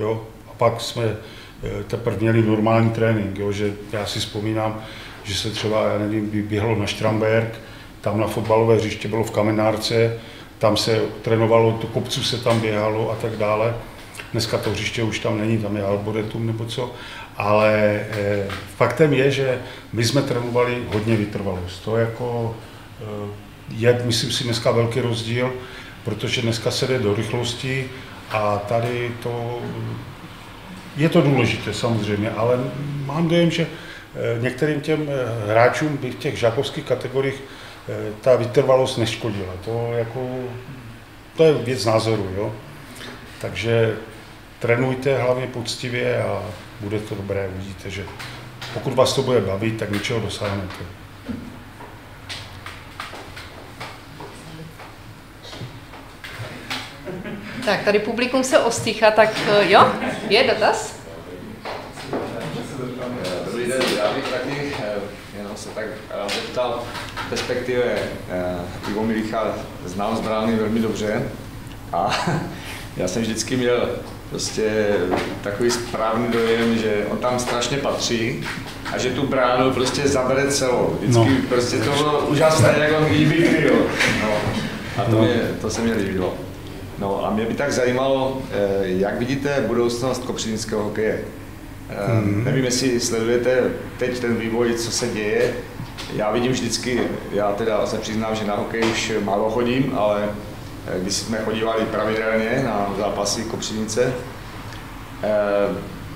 Jo? A pak jsme Eh, teprve měli normální trénink, jo, že já si vzpomínám, že se třeba, já nevím, běhlo na Štramberg, tam na fotbalové hřiště bylo v Kamenárce, tam se trénovalo, to kopců se tam běhalo a tak dále. Dneska to hřiště už tam není, tam je Alboretum nebo co, ale e, faktem je, že my jsme trénovali hodně vytrvalost. To jako je, myslím si, dneska velký rozdíl, protože dneska se jde do rychlosti a tady to je to důležité samozřejmě, ale mám dojem, že eh, některým těm eh, hráčům v těch žákovských kategoriích eh, ta vytrvalost neškodila. To, jako, to je věc názoru. Jo? Takže trénujte hlavně poctivě a bude to dobré. Uvidíte, že pokud vás to bude bavit, tak něčeho dosáhnete. Tak, tady publikum se ostýchá, tak eh, jo, je dotaz? Dobrý den, já bych taky eh, jenom se tak rád zeptal, perspektive eh, Ivo Milicha znám z brány velmi dobře a já jsem vždycky měl prostě takový správný dojem, že on tam strašně patří a že tu bránu prostě zabere celou. Vždycky no. prostě to bylo úžasné, jak on ji vykryl. No. A to, no. mě, to se mi líbilo. No a mě by tak zajímalo, eh, jak vidíte budoucnost kopřivnického hokeje. Hmm. Nevím, jestli sledujete teď ten vývoj, co se děje. Já vidím vždycky, já teda se přiznám, že na hokej už málo chodím, ale eh, když jsme chodívali pravidelně na zápasy Kopřivnice,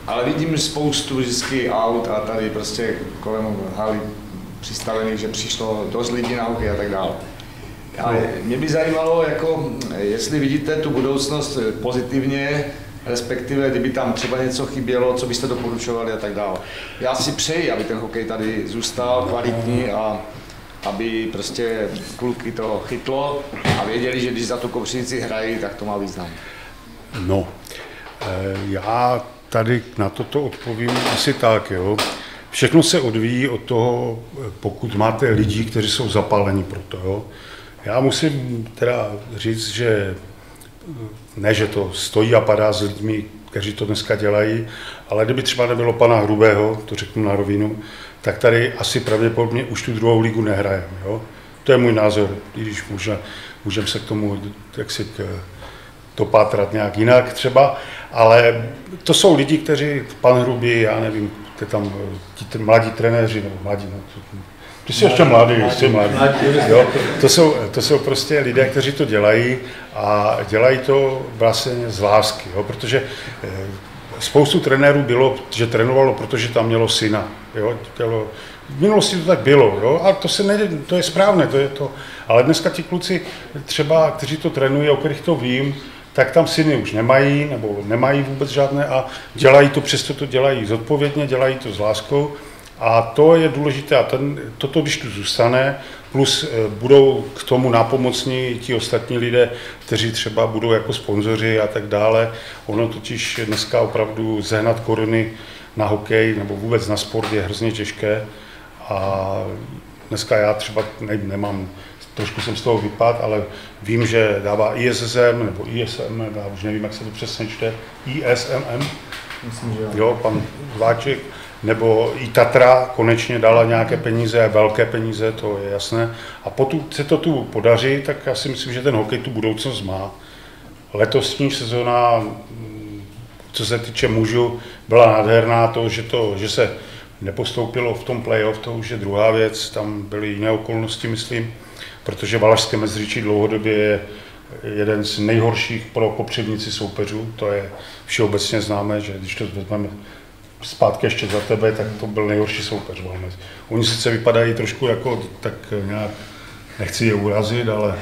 ale vidím spoustu vždycky aut a tady prostě kolem haly přistavených, že přišlo dost lidí na hokej a tak dále. Ale mě by zajímalo, jako, jestli vidíte tu budoucnost pozitivně, respektive kdyby tam třeba něco chybělo, co byste doporučovali a tak dále. Já si přeji, aby ten hokej tady zůstal kvalitní a aby prostě kluky to chytlo a věděli, že když za tu kopřinici hrají, tak to má význam. No, eh, já tady na toto odpovím asi tak, jo. Všechno se odvíjí od toho, pokud máte lidi, kteří jsou zapáleni pro to, jo. Já musím teda říct, že ne, že to stojí a padá s lidmi, kteří to dneska dělají, ale kdyby třeba nebylo pana Hrubého, to řeknu na rovinu, tak tady asi pravděpodobně už tu druhou ligu nehrajeme. Jo? To je můj názor, i když můžeme můžem se k tomu jak si k, dopátrat nějak jinak třeba, ale to jsou lidi, kteří, pan Hrubý, já nevím, tam ti mladí trenéři, nebo mladí, no, ty jsi ještě mladý, jsi mladý. Jo? To, jsou, to jsou prostě lidé, kteří to dělají a dělají to vlastně z lásky, jo? protože eh, spoustu trenérů bylo, že trénovalo, protože tam mělo syna. Jo? Tělo, v minulosti to tak bylo, jo? a to, se nejde, to je správné, to je to. Ale dneska ti kluci třeba, kteří to trénují, o kterých to vím, tak tam syny už nemají, nebo nemají vůbec žádné a dělají to, přesto to dělají zodpovědně, dělají to s láskou a to je důležité a ten, toto, když tu zůstane, plus eh, budou k tomu nápomocní ti ostatní lidé, kteří třeba budou jako sponzoři a tak dále. Ono totiž dneska opravdu zehnat koruny na hokej nebo vůbec na sport je hrozně těžké A dneska já třeba ne, nemám, trošku jsem z toho vypad, ale vím, že dává ISSM nebo ISM, já už nevím, jak se to přesně čte, ISMM, Myslím, že jo. jo, pan Váček, nebo i Tatra konečně dala nějaké peníze, velké peníze, to je jasné. A pokud se to tu podaří, tak já si myslím, že ten hokej tu budoucnost má. Letosní sezóna, mm, co se týče mužů, byla nádherná, to, že, to, že se nepostoupilo v tom playoff, to už je druhá věc, tam byly jiné okolnosti, myslím, protože Valašské Mezříčí dlouhodobě je jeden z nejhorších pro kopřivnici soupeřů, to je všeobecně známé, že když to vezmeme zpátky ještě za tebe, tak to byl nejhorší soupeř Valmez. Oni sice vypadají trošku jako tak nějak, nechci je urazit, ale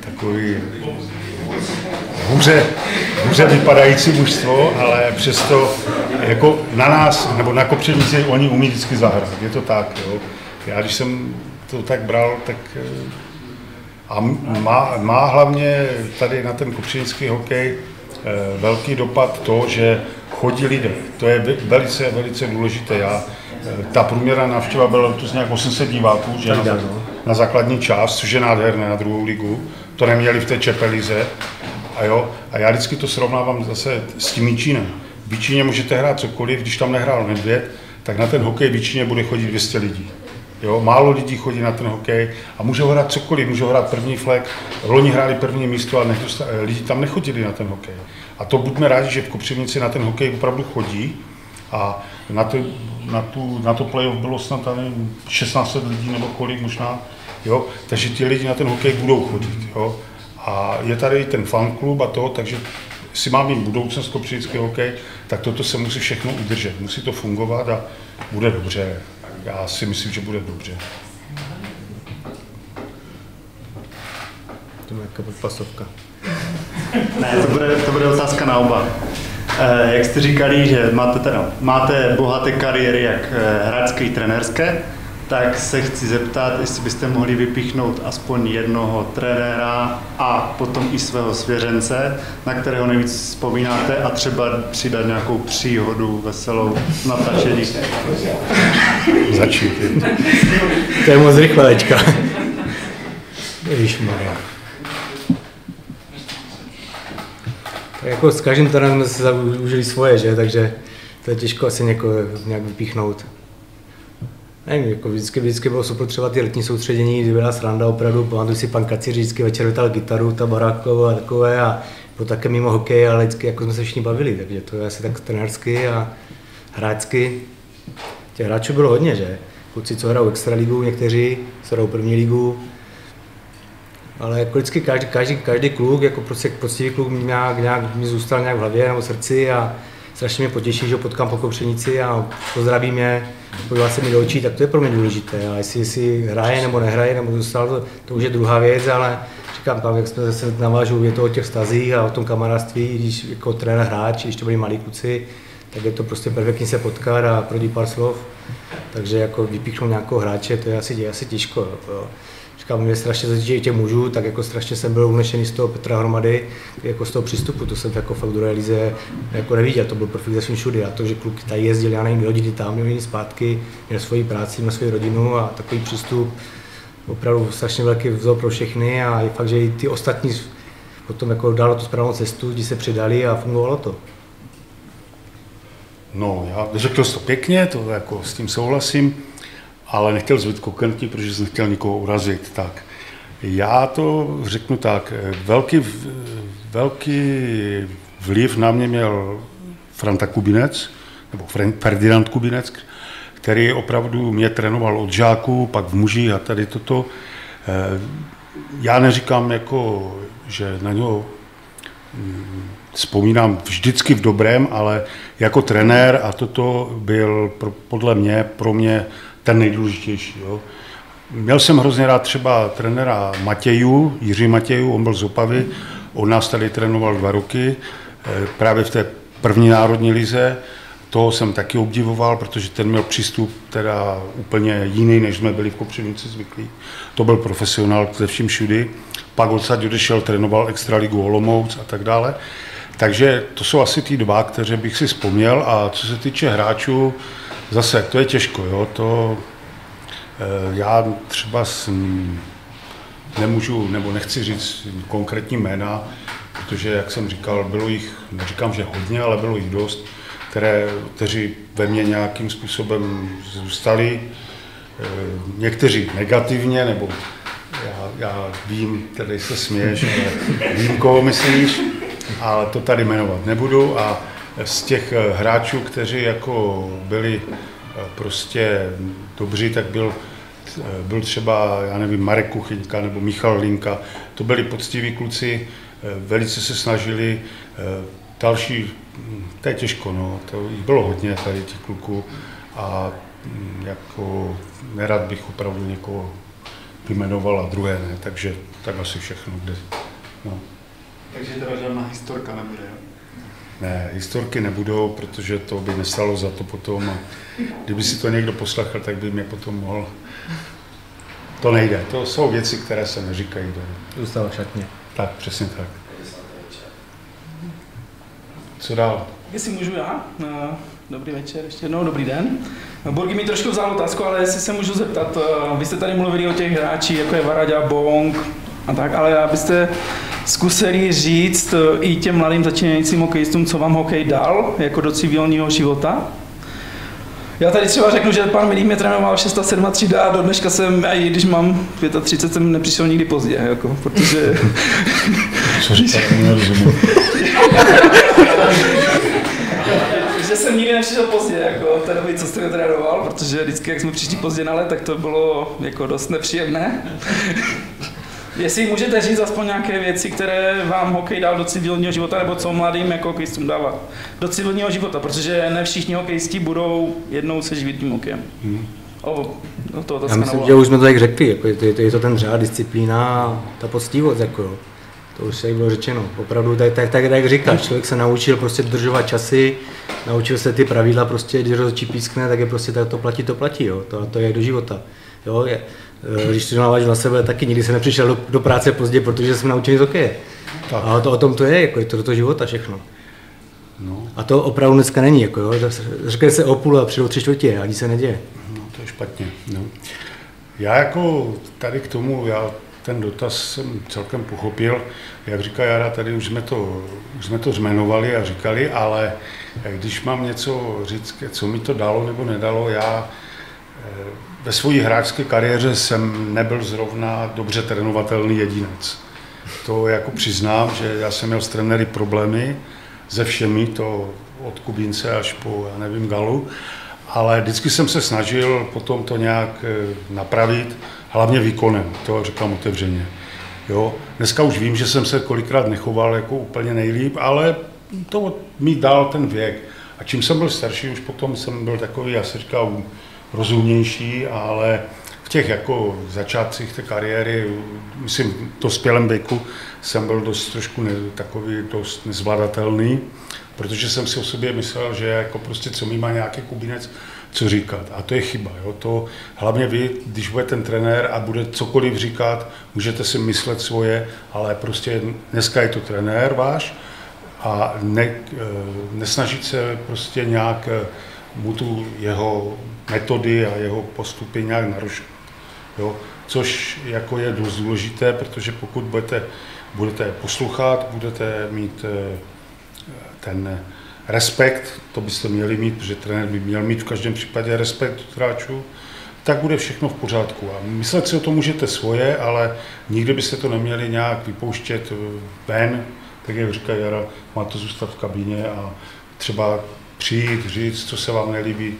takový hůře, hůře vypadající mužstvo, ale přesto jako na nás, nebo na Kopřivnici, oni umí vždycky zahrát, je to tak, jo. Já když jsem to tak bral, tak a má, má hlavně tady na ten kopřivnický hokej eh, velký dopad to, že chodí lidé. To je ve- velice, velice důležité. Já, eh, ta průměrná návštěva byla letos nějak 800 diváků, že na, no. na základní část, což je nádherné na druhou ligu. To neměli v té Čepelize. A, jo, a já vždycky to srovnávám zase s tím Míčínem. V Míčíně můžete hrát cokoliv, když tam nehrál Nedvěd, tak na ten hokej v Míčíně bude chodit 200 lidí. Jo, málo lidí chodí na ten hokej a můžou hrát cokoliv, můžou hrát první flek. Loni hráli první místo a nedosta- lidi tam nechodili na ten hokej. A to buďme rádi, že v Kopřivnici na ten hokej opravdu chodí a na to, na tu, na to playoff bylo snad nevím, 16 lidí nebo kolik možná, jo, takže ti lidi na ten hokej budou chodit, jo. A je tady ten fanklub a to, takže si má mít budoucnost kopřivnický hokej, tak toto se musí všechno udržet, musí to fungovat a bude dobře. Já si myslím, že bude dobře. To je jako podpasovka. Ne, to bude, to bude otázka na oba. Eh, jak jste říkali, že máte, teda, máte bohaté kariéry jak eh, hráčské i trenérské, tak se chci zeptat, jestli byste mohli vypíchnout aspoň jednoho trenéra a potom i svého svěřence, na kterého nejvíc vzpomínáte a třeba přidat nějakou příhodu veselou z natáčení. Začít. To je moc rychle teďka. Ježišmarja. Jako s každým trenérem jsme si užili svoje, že? Takže to je těžko asi někoho nějak vypíchnout. Nevím, jako vždycky, vždycky bylo super třeba ty letní soustředění, kdy byla sranda opravdu, pamatuju si pan Kaciř vždycky večer vytal gitaru, ta baráková a takové a bylo také mimo hokej, ale vždycky jako jsme se všichni bavili, takže to je asi tak trenérsky a hráčsky. Těch hráčů bylo hodně, že? Kluci, co hrajou extraligu, někteří, co hrajou první ligu, ale jako vždycky každý, každý, každý kluk, jako prostě poctivý kluk nějak, nějak mi zůstal nějak v hlavě nebo v srdci a strašně mě potěší, že ho potkám po kopřenici a pozdravím je, podívá se mi do očí, tak to je pro mě důležité. A jestli, jestli hraje nebo nehraje, nebo zůstal, to, to už je druhá věc, ale říkám tam, jak jsme zase navážu, je to o těch vztazích a o tom kamarádství, když jako trenér hráč, když to byli malí kluci, tak je to prostě perfektně se potkat a prodí pár slov. Takže jako vypíchnout nějakého hráče, to je asi, je asi těžko. Jo. Říkám, mě strašně týče těch mužů, tak jako strašně jsem byl unešený z toho Petra Hromady, jako z toho přístupu, to jsem jako fakt druhé lize jako neviděl, to byl profil ze všudy. A to, že kluk tady jezdil, já nevím, hodiny tam, jiný zpátky, měl svoji práci, měl svoji rodinu a takový přístup opravdu strašně velký vzor pro všechny a je fakt, že i ty ostatní potom jako dalo tu správnou cestu, kdy se přidali a fungovalo to. No, já řekl to pěkně, to jako s tím souhlasím, ale nechtěl zbyt kokentní, protože jsem nechtěl nikoho urazit. Tak, já to řeknu tak, velký, velký vliv na mě měl Franta Kubinec, nebo Ferdinand Kubinec, který opravdu mě trénoval od žáků, pak v muži a tady toto. Eh, Já neříkám, jako, že na něho vzpomínám vždycky v dobrém, ale jako trenér a toto byl podle mě, pro mě ten nejdůležitější. Jo. Měl jsem hrozně rád třeba trenéra Matěju, Jiří Matěju, on byl z Opavy, on nás tady trénoval dva roky, eh, právě v té první národní lize, toho jsem taky obdivoval, protože ten měl přístup teda úplně jiný, než jsme byli v Kopřivnici zvyklí. To byl profesionál ze vším všudy. Pak odsaď odešel, trénoval Extraligu Olomouc a tak dále. Takže to jsou asi ty dva, které bych si vzpomněl. A co se týče hráčů, zase, to je těžko, jo? To, Já třeba s, nemůžu nebo nechci říct konkrétní jména, protože, jak jsem říkal, bylo jich, neříkám, že hodně, ale bylo jich dost, které, kteří ve mně nějakým způsobem zůstali, eh, někteří negativně, nebo já, já vím, tady se směješ, ale vím, koho myslíš, ale to tady jmenovat nebudu a z těch eh, hráčů, kteří jako byli eh, prostě dobří, tak byl, byl třeba, já nevím, Marek Kuchyňka nebo Michal Linka. To byli poctiví kluci, velice se snažili. Další to je těžko, no. to jich bylo hodně tady těch kluků a mm, jako nerad bych opravdu někoho vymenoval a druhé ne, takže tak asi všechno. Kde, no. Takže teda žádná historka nebude, jo? Ne, historky nebudou, protože to by nestalo za to potom. A kdyby si to někdo poslechl, tak by mě potom mohl... To nejde. To jsou věci, které se neříkají. Zůstalo šatně. Tak, přesně tak. Co dál? Jestli můžu já? No, dobrý večer, ještě jednou dobrý den. Borgi mi trošku vzal otázku, ale jestli se můžu zeptat, eh, vy jste tady mluvili o těch hráčích, jako je Varaďa, Bong a tak, ale abyste zkusili říct eh, i těm mladým začínajícím hokejistům, co vám hokej dal, jako do civilního života? Já tady třeba řeknu, že pan Milý mě trénoval 6 a 7 třída a do dneška jsem, i když mám 35, jsem nepřišel nikdy pozdě, jako, protože... Co říkáš, že jsem nikdy nepřišel pozdě, jako v té době, co jste mě trénoval, protože vždycky, jak jsme přišli pozdě na let, tak to bylo jako dost nepříjemné. Jestli můžete říct aspoň nějaké věci, které vám hokej dal do civilního života, nebo co mladým jako hokejistům dává do civilního života, protože ne všichni hokejisti budou jednou se živit tím hokejem. Hmm. O, no to Já myslím, že už jsme to tak řekli, jako je, to, je to ten řád, disciplína, ta poctivost, jako to už se bylo řečeno. Opravdu, tak, tak, tak, jak říkáš, člověk se naučil prostě dodržovat časy, naučil se ty pravidla, prostě, když rozhodčí pískne, tak je prostě tak to platí, to platí, jo. To, to je do života. Jo, je, když to navážu na sebe, taky nikdy jsem nepřišel do, do práce pozdě, protože jsem naučený z hokeje. A to o tom to je, jako je to do toho života všechno. No. A to opravdu dneska není, jako jo. Řekne se o půl a přijdou tři čtvrtě a ani se neděje. No, to je špatně. No. Já jako tady k tomu, já ten dotaz jsem celkem pochopil. Jak říká Jara, tady už jsme to, už jsme to zmenovali a říkali, ale když mám něco říct, co mi to dalo nebo nedalo, já eh, ve své hráčské kariéře jsem nebyl zrovna dobře trénovatelný jedinec. To jako přiznám, že já jsem měl s trenéry problémy se všemi, to od Kubínce až po, já nevím, Galu, ale vždycky jsem se snažil potom to nějak eh, napravit hlavně výkonem, to říkám otevřeně. Jo. Dneska už vím, že jsem se kolikrát nechoval jako úplně nejlíp, ale to mi dal ten věk. A čím jsem byl starší, už potom jsem byl takový, já si říkal, rozumnější, ale v těch jako začátcích té kariéry, myslím, v dospělém věku, jsem byl dost trošku ne, takový dost nezvladatelný, protože jsem si o sobě myslel, že jako prostě co mi má nějaký kubinec, co říkat. A to je chyba. Jo? To, hlavně vy, když bude ten trenér a bude cokoliv říkat, můžete si myslet svoje, ale prostě dneska je to trenér váš a ne, eh, nesnažit se prostě nějak eh, mu tu jeho metody a jeho postupy nějak narušit. Jo? Což jako je dost důležité, protože pokud budete, budete poslouchat, budete mít eh, ten respekt, to byste měli mít, protože trenér by měl mít v každém případě respekt od hráčů, tak bude všechno v pořádku. A myslet si o tom můžete svoje, ale nikdy byste to neměli nějak vypouštět ven, tak jak říká Jara, má to zůstat v kabině a třeba přijít, říct, co se vám nelíbí.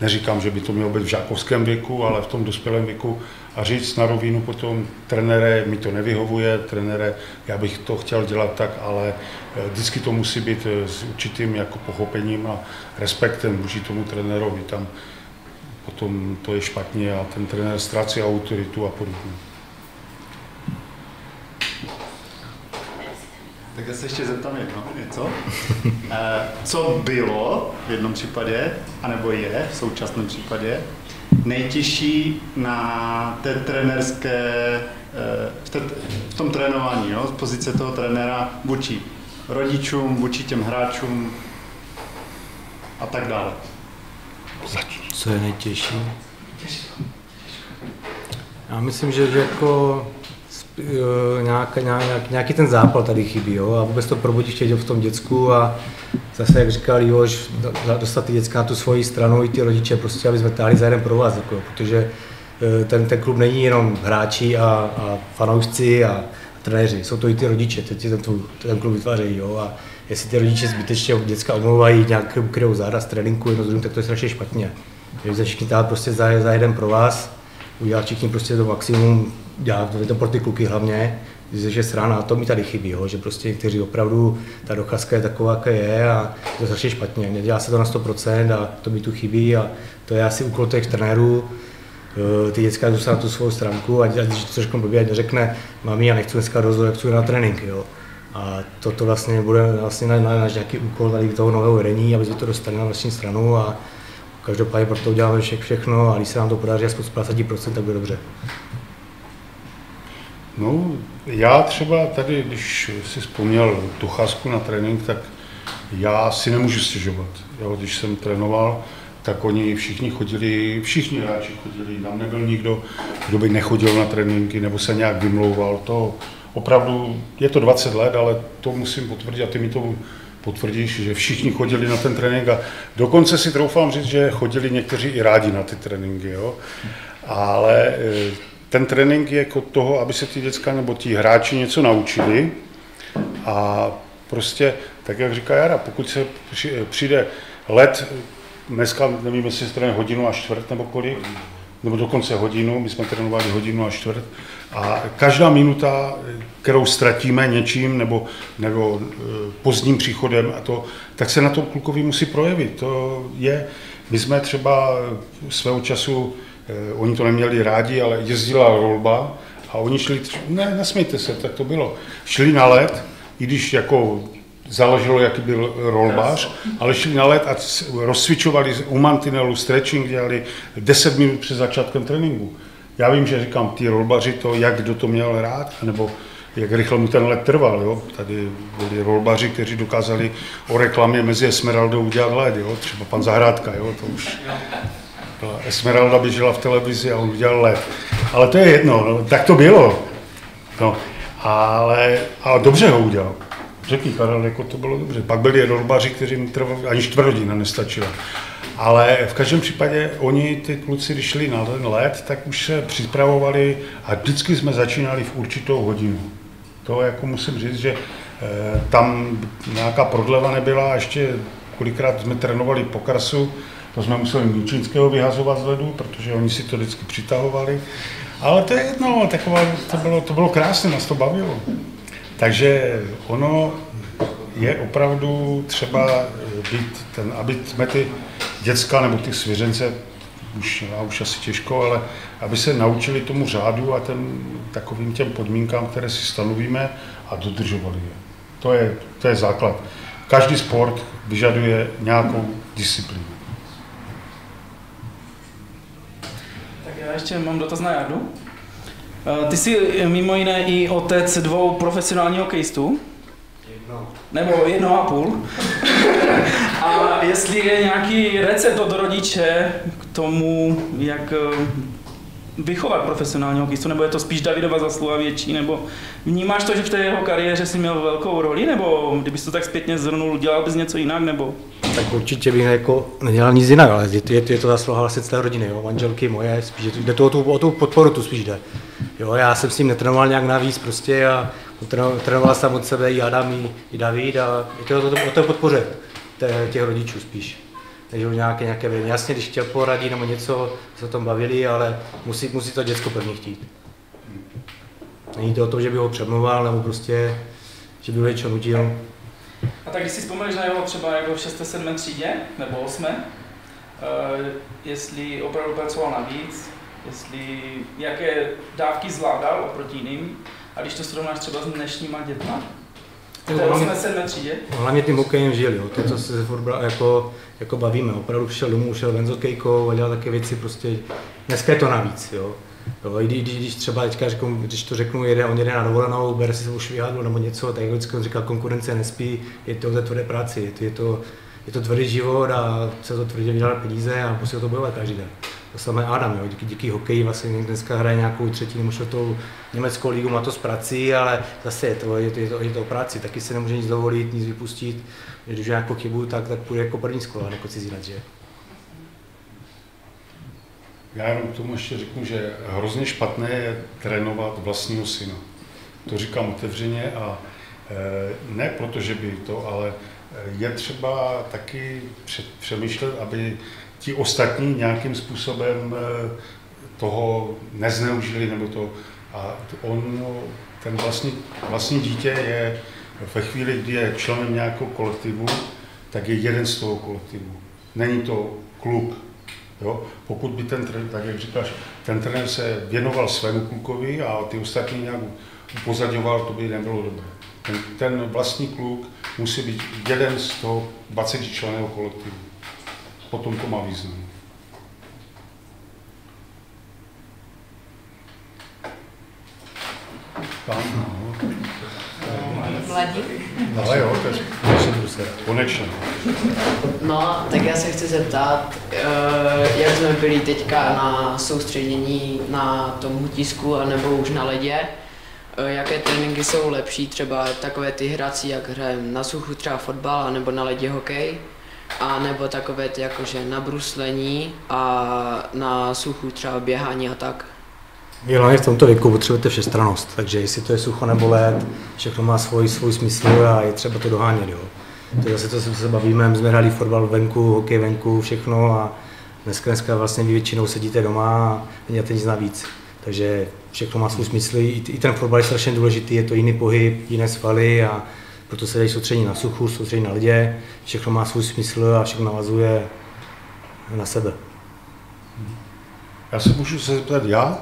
Neříkám, že by to mělo být v žákovském věku, ale v tom dospělém věku a říct na rovinu potom, trenére, mi to nevyhovuje, trenére, já bych to chtěl dělat tak, ale eh, vždycky to musí být eh, s určitým jako pochopením a respektem vůči tomu trenérovi. Tam potom to je špatně a ten trenér ztrácí autoritu a podobně. Tak já se ještě zeptám jedno, něco. Eh, co bylo v jednom případě, anebo je v současném případě, nejtěžší na té trenerské, eh, v, té, v tom trénování, jo, z pozice toho trenéra vůči rodičům, vůči těm hráčům a tak dále. Co je nejtěžší? Já myslím, že, že jako nějaký, nějak, nějaký ten zápal tady chybí jo? a vůbec to chtějí v tom děcku a zase, jak říkal Jož, dostat ty děcka na tu svoji stranu i ty rodiče, prostě, aby jsme táhli za jeden pro vás, jako, protože e, ten, ten klub není jenom hráči a, a fanoušci a, trenéři, jsou to i ty rodiče, kteří ten, ten klub vytvářejí. Jo? A jestli ty rodiče zbytečně děcka omlouvají nějak kryjou záda z tréninku jedno druhým, tak to je strašně špatně. Takže se všichni prostě za, za jeden pro vás, udělat všichni prostě to maximum, dělat to pro ty kluky hlavně, že srána, to mi tady chybí, jo, že prostě někteří opravdu, ta docházka je taková, jaká je a je to strašně špatně. Nedělá se to na 100% a to mi tu chybí a to je asi úkol těch trenérů, Eh, ty děcka dostanou tu svou stránku a když to trošku blbě, neřekne, mami, já nechci dneska rozhodovat, chci na trénink, jo. A toto vlastně bude vlastně na, na, náš nějaký úkol tady toho nového vedení, aby jsme to dostali na vlastní stranu a každopádně pro to uděláme vše, všechno a když se nám to podaří aspoň z 50%, tak bude dobře. No, já třeba tady, když si vzpomněl tu cházku na trénink, tak já si nemůžu stěžovat. Jo, když jsem trénoval, tak oni všichni chodili, všichni hráči chodili, tam nebyl nikdo, kdo by nechodil na tréninky nebo se nějak vymlouval. To opravdu, je to 20 let, ale to musím potvrdit a ty mi to potvrdíš, že všichni chodili na ten trénink a dokonce si troufám říct, že chodili někteří i rádi na ty tréninky, jo. Ale e, ten trénink je jako toho, aby se ty děcka nebo ti hráči něco naučili a prostě, tak jak říká Jara, pokud se přijde let dneska nevím, jestli se hodinu a čtvrt nebo kolik, nebo dokonce hodinu, my jsme trénovali hodinu a čtvrt. A každá minuta, kterou ztratíme něčím nebo, nebo e, pozdním příchodem, a to, tak se na to klukovi musí projevit. To je, my jsme třeba svého času, oni to neměli rádi, ale jezdila rolba a oni šli, ne, nesmějte se, tak to bylo. Šli na let, i když jako záleželo, jaký byl rolbář, ale šli na let a rozcvičovali u mantinelu, stretching dělali 10 minut před začátkem tréninku. Já vím, že říkám, ty rolbaři to, jak kdo to měl rád, nebo jak rychle mu ten let trval. Jo? Tady byli rolbaři, kteří dokázali o reklamě mezi Esmeraldou udělat let, jo? třeba pan Zahrádka, jo? to už Esmeralda běžela v televizi a on udělal let. Ale to je jedno, no, tak to bylo. No, ale, ale dobře ho udělal. Řekni, Karel, jako to bylo dobře. Pak byli rolbaři, kteří trvali, ani čtvrt hodina nestačila. Ale v každém případě oni, ty kluci, když šli na ten let, tak už se připravovali a vždycky jsme začínali v určitou hodinu. To jako musím říct, že eh, tam nějaká prodleva nebyla ještě kolikrát jsme trénovali po krasu, to jsme museli Míčinského vyhazovat z ledu, protože oni si to vždycky přitahovali. Ale to je jedno, taková, to, bylo, to bylo krásné, nás to bavilo. Takže ono je opravdu třeba být ten, aby jsme ty děcka nebo ty svěřence, už, a už asi těžko, ale aby se naučili tomu řádu a ten, takovým těm podmínkám, které si stanovíme a dodržovali je. To je, to je základ. Každý sport vyžaduje nějakou disciplínu. Tak já ještě mám dotaz na Jardu. Eh, ty jsi eh, mimo jiné i otec dvou profesionálních hokejistů. Jedno. Nebo jedno a půl. a jestli je nějaký recept od rodiče k tomu, jak eh, vychovat profesionálního hokejistu, nebo je to spíš Davidova zasluha větší, nebo vnímáš to, že v té jeho kariéře si měl velkou roli, nebo kdybys to tak zpětně zhrnul, dělal bys něco jinak, nebo? Tak určitě bych jako nedělal nic jinak, ale je, je, je to zasluha vlastně celé rodiny, jo? manželky moje, spíš jde to o tu, o tu podporu, tu spíš jde. Jo, já jsem s ním netrénoval nějak navíc prostě a trénoval jsem od sebe i Adam, i, i David a je to o to podpoře těch rodičů spíš. Takže nějaké, nějaké vědění. Jasně, když chtěl poradit nebo něco, se o tom bavili, ale musí, musí to děcko první chtít. Není to o tom, že by ho přemluval nebo prostě, že by ho něco nutil. A tak když si vzpomeneš na jeho třeba jako v 6. 7. třídě nebo 8. Uh, eh, jestli opravdu pracoval navíc, jestli, jaké dávky zvládal oproti jiným, a když to srovnáš třeba s dnešníma dětma, které jsme se třídě. Hlavně tím hokejem žili, jo. to, co se furt jako, jako bavíme. Opravdu přišel domů, šel ven s hokejkou a dělal také věci, prostě dneska je to navíc. Jo. Jo, i když, když třeba teďka řeknu, když to řeknu, jede, on jede na dovolenou, bere si svou švihadlu nebo něco, tak vždycky on říkal, konkurence nespí, je to o tvrdé práci, je to, je to, je to tvrdý život a se to tvrdě vydělat peníze a musí to bojovat každý den. To samé Adam, jo. Díky, díky hokeji vlastně dneska hraje nějakou třetí nebo čtvrtou německou ligu, má to z prací, ale zase je to, je to, je to, je to o práci, taky se nemůže nic dovolit, nic vypustit. Když nějakou chybu, tak, tak půjde jako první skoro, jako cizinec, že? Já jenom tomu ještě řeknu, že hrozně špatné je trénovat vlastního syna. To říkám otevřeně a e, ne proto, že by to, ale je třeba taky přemýšlet, aby ti ostatní nějakým způsobem e, toho nezneužili nebo to. A on, ten vlastní, vlastní dítě je ve chvíli, kdy je členem nějakého kolektivu, tak je jeden z toho kolektivu. Není to klub, Jo? Pokud by ten trenér, tak jak říkáš, ten trenér se věnoval svému klukovi a ty ostatní nějak upozadňoval, to by nebylo dobré. Ten, ten vlastní kluk musí být jeden z toho 20 členného kolektivu. Potom to má význam. Tam, no. Mladí? Ale jo, to je konečně. No, tak já se chci zeptat, eh, jak jsme byli teďka na soustředění na tom hutisku anebo už na ledě, eh, jaké tréninky jsou lepší, třeba takové ty hrací, jak hrajeme na suchu třeba fotbal, anebo na ledě hokej, a nebo takové ty jakože na bruslení a na suchu třeba běhání a tak. Hlavně v tomto věku potřebujete všestranost, takže jestli to je sucho nebo led, všechno má svůj, svůj smysl a je třeba to dohánět. Jo. To je zase to, co se bavíme, my jsme hráli fotbal venku, hokej venku, všechno a dneska, dneska vlastně vy většinou sedíte doma a neděláte nic navíc. Takže všechno má svůj smysl, i ten fotbal je strašně důležitý, je to jiný pohyb, jiné svaly a proto se dají soustředit na suchu, soustředit na ledě, všechno má svůj smysl a všechno navazuje na sebe. Já se můžu se zeptat já?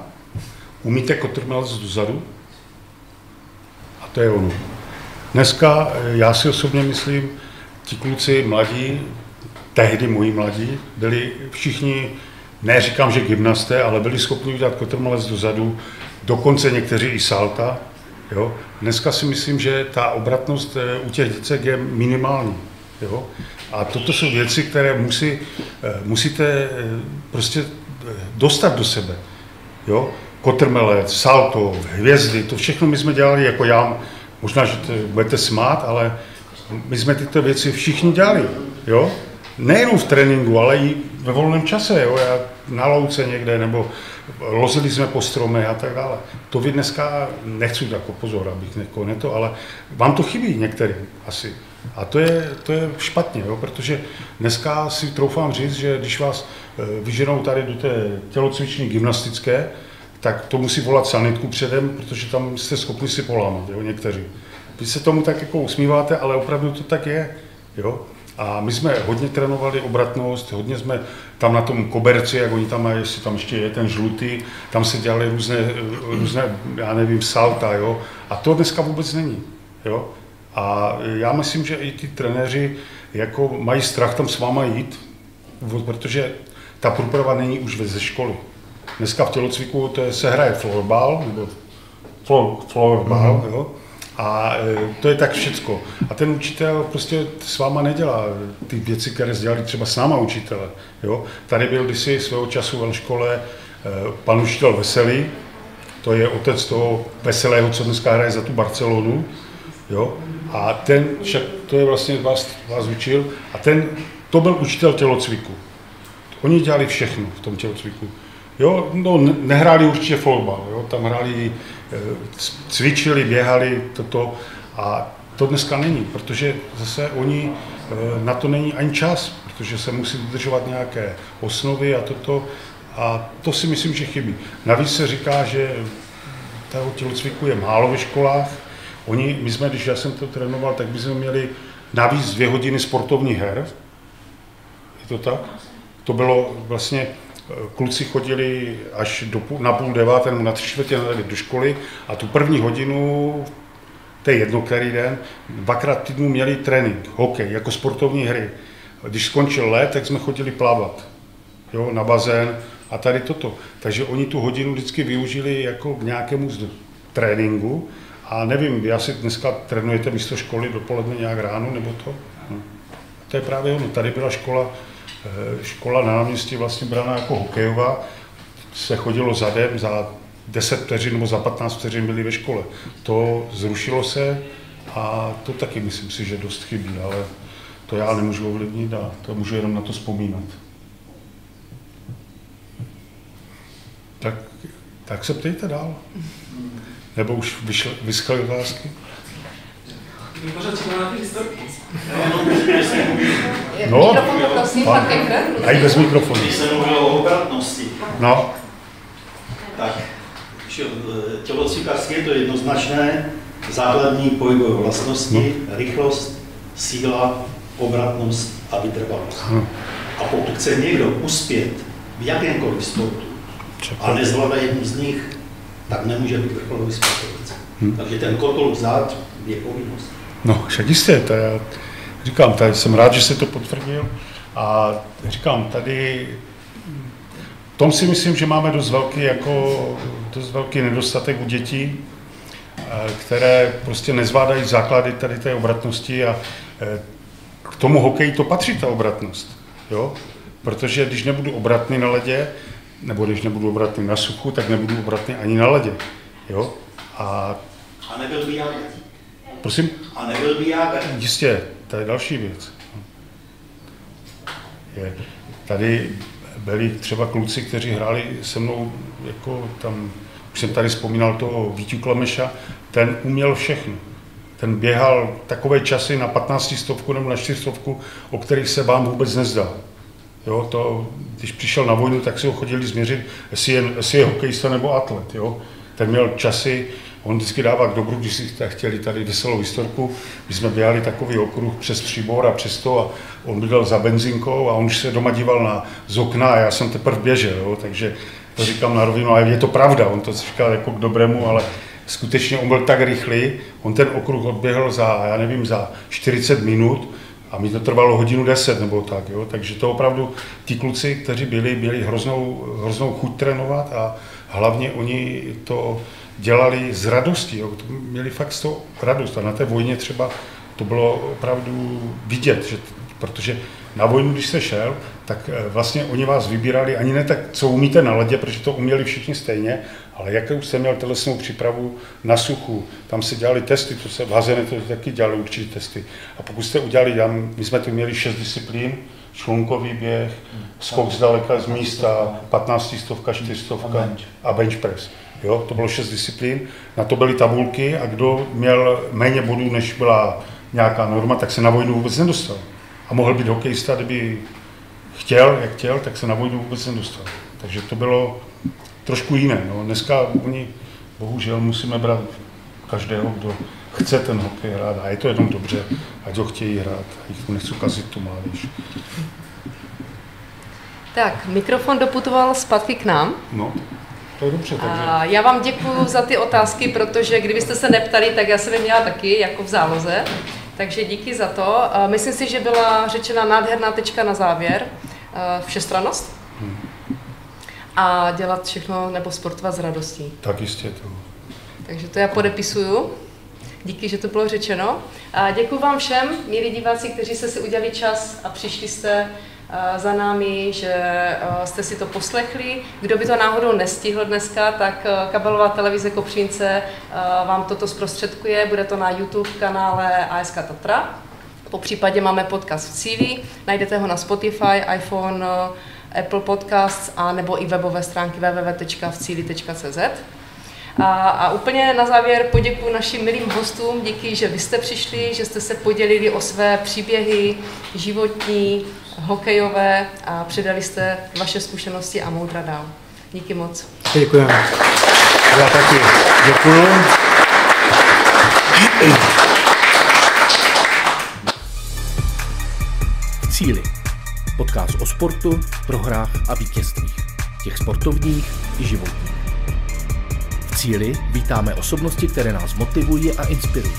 Umíte kotrmelec dozadu? A to je ono. Dneska, eh, já si osobně myslím, ti kluci mladí, tehdy moji mladí, byli všichni, neříkám, že gymnasté, ale byli schopni udělat kotrmelec dozadu, dokonce někteří i salta. Jo? Dneska si myslím, že ta obratnost eh, u těch děcek je minimální. Jo? A toto jsou věci, které musí, eh, musíte prostě dostat do sebe. Jo? kotrmelec, salto, hvězdy, to všechno my jsme dělali jako já, možná, že to budete smát, ale my jsme tyto věci všichni dělali, jo? Nejenom v tréninku, ale i ve volném čase, jo? Já na louce někde, nebo lozili jsme po stromech a tak dále. To vy dneska, nechci jako pozor, abych někoho neto, ale vám to chybí některým asi. A to je, to je špatně, jo? protože dneska si troufám říct, že když vás eh, vyženou tady do té tělocvičny gymnastické, tak to musí volat sanitku předem, protože tam jste schopni si polámat, jo, někteří. Vy se tomu tak jako usmíváte, ale opravdu to tak je. Jo? A my jsme hodně trénovali obratnost, hodně jsme tam na tom koberci, jak oni tam mají, jestli tam ještě je ten žlutý, tam se dělali různé, různé já nevím, salta, jo. A to dneska vůbec není, jo. A já myslím, že i ti trenéři jako mají strach tam s váma jít, protože ta průprava není už ze školy. Dneska v tělocviku to je, se hraje florbal, nebo floor, florbal, mm-hmm. jo, a e, to je tak všecko. A ten učitel prostě s váma nedělá ty věci, které dělali třeba s náma učitele. Jo. Tady byl kdysi svého času ve škole e, pan učitel Veselý, to je otec toho Veselého, co dneska hraje za tu Barcelonu. Jo. A ten, však to je vlastně vás, vás učil, a ten, to byl učitel tělocviku. Oni dělali všechno v tom tělocviku. Jo, no, nehráli určitě fotbal, jo, tam hráli, cvičili, běhali, toto a to dneska není, protože zase oni, eh, na to není ani čas, protože se musí dodržovat nějaké osnovy a toto a to si myslím, že chybí. Navíc se říká, že toho tělocviku je málo ve školách. Oni, my jsme, když já jsem to trénoval, tak bychom měli navíc dvě hodiny sportovních her. Je to tak? To bylo vlastně kluci chodili až do na půl deváté nebo na tři čtvrtě do školy a tu první hodinu, to je jedno který den, dvakrát týdnu měli trénink, hokej, jako sportovní hry. Když skončil let, tak jsme chodili plavat jo, na bazén a tady toto. Takže oni tu hodinu vždycky využili jako k nějakému tréninku a nevím, vy asi dneska trénujete místo školy dopoledne nějak ráno nebo to? No. To je právě ono, tady byla škola škola na náměstí vlastně braná jako hokejová, se chodilo zadem, za 10 vteřin nebo za 15 vteřin byli ve škole. To zrušilo se a to taky myslím si, že dost chybí, ale to já nemůžu ovlivnit a to můžu jenom na to vzpomínat. Tak, tak se ptejte dál. Nebo už vyšly, vyschly otázky? No, pan, a i bez mikrofonu. Když se mluvilo o obratnosti, No, tak eh, tělocvikářské je to jednoznačné, základní pohybové vlastnosti, rychlost, síla, obratnost a vytrvalost. Ano. A pokud chce někdo uspět v jakémkoliv sportu a nezvládá jednu z nich, tak nemůže být vrcholový sportovec. Takže ten kotel vzát je povinnost. No, však jistě, to já říkám, tady jsem rád, že se to potvrdil a říkám, tady v tom si myslím, že máme dost velký, jako, dost velký nedostatek u dětí, eh, které prostě nezvládají základy tady té obratnosti a eh, k tomu hokeji to patří, ta obratnost, jo? Protože když nebudu obratný na ledě, nebo když nebudu obratný na suchu, tak nebudu obratný ani na ledě, jo? A A nebyl by. Prosím, A nebyl by Jágr. Jistě, to je další věc. Je, tady byli třeba kluci, kteří hráli se mnou, jako tam, už jsem tady vzpomínal toho Vítu Klemeša, ten uměl všechno. Ten běhal takové časy na 15 stovku nebo na 4 stovku, o kterých se vám vůbec nezdá. Jo, to, když přišel na vojnu, tak si ho chodili změřit, jestli je, jestli je hokejista nebo atlet. Jo. Ten měl časy, on vždycky dává k dobru, když si chtěli tady veselou historku, my jsme běhali takový okruh přes příbor a přes to a on bydlel za benzinkou a on už se doma díval na z okna a já jsem teprve běžel, jo, takže to říkám na rovinu, ale je to pravda, on to říkal jako k dobrému, ale skutečně on byl tak rychlý, on ten okruh odběhl za, já nevím, za 40 minut, a mi to trvalo hodinu 10 nebo tak, jo? takže to opravdu ti kluci, kteří byli, byli hroznou, hroznou chuť trénovat a hlavně oni to dělali z radosti, jo? To měli fakt z toho radost a na té vojně třeba to bylo opravdu vidět, že, protože na vojnu, když se šel, tak eh, vlastně oni vás vybírali ani ne tak, co umíte na ledě, protože to uměli všichni stejně, ale jakou jste měl tělesnou přípravu na suchu, tam se dělali testy, to se v Hazene to taky dělali určitě testy. A pokud jste udělali, tam, my jsme tu měli šest disciplín, člunkový běh, skok zdaleka z místa, 15 stovka, 4 stovka a bench press. Jo, to bylo šest disciplín, na to byly tabulky a kdo měl méně bodů, než byla nějaká norma, tak se na vojnu vůbec nedostal. A mohl být hokejista, kdyby chtěl, jak chtěl, tak se na vojnu vůbec nedostal. Takže to bylo trošku jiné. No. Dneska oni, bohužel, musíme brát každého, kdo chce ten hokej hrát a je to jenom dobře, ať ho chtějí hrát. Jich nechci kazit tu mládež. Tak, mikrofon doputoval zpátky k nám. No, to je dobře, takže... A já vám děkuji za ty otázky, protože kdybyste se neptali, tak já jsem je měla taky jako v záloze. Takže díky za to. Myslím si, že byla řečena nádherná tečka na závěr. Všestrannost. A dělat všechno nebo sportovat s radostí. Tak jistě to. Takže to já podepisuju. Díky, že to bylo řečeno. A děkuji vám všem, milí diváci, kteří jste si udělali čas a přišli jste za námi, že a, jste si to poslechli. Kdo by to náhodou nestihl dneska, tak a, kabelová televize Kopřínce vám toto zprostředkuje. Bude to na YouTube kanále ASK Tatra. Po případě máme podcast v cíli, najdete ho na Spotify, iPhone, Apple Podcasts a nebo i webové stránky www.vcíli.cz. A, a úplně na závěr poděkuji našim milým hostům, díky, že vy jste přišli, že jste se podělili o své příběhy životní, hokejové a předali jste vaše zkušenosti a moudra dál. Díky moc. Děkujeme. Já taky děkuju. V cíli. Podcast o sportu, prohrách a vítězstvích. Těch sportovních i životních. V cíli vítáme osobnosti, které nás motivují a inspirují.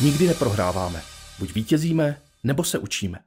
Nikdy neprohráváme. Buď vítězíme, nebo se učíme.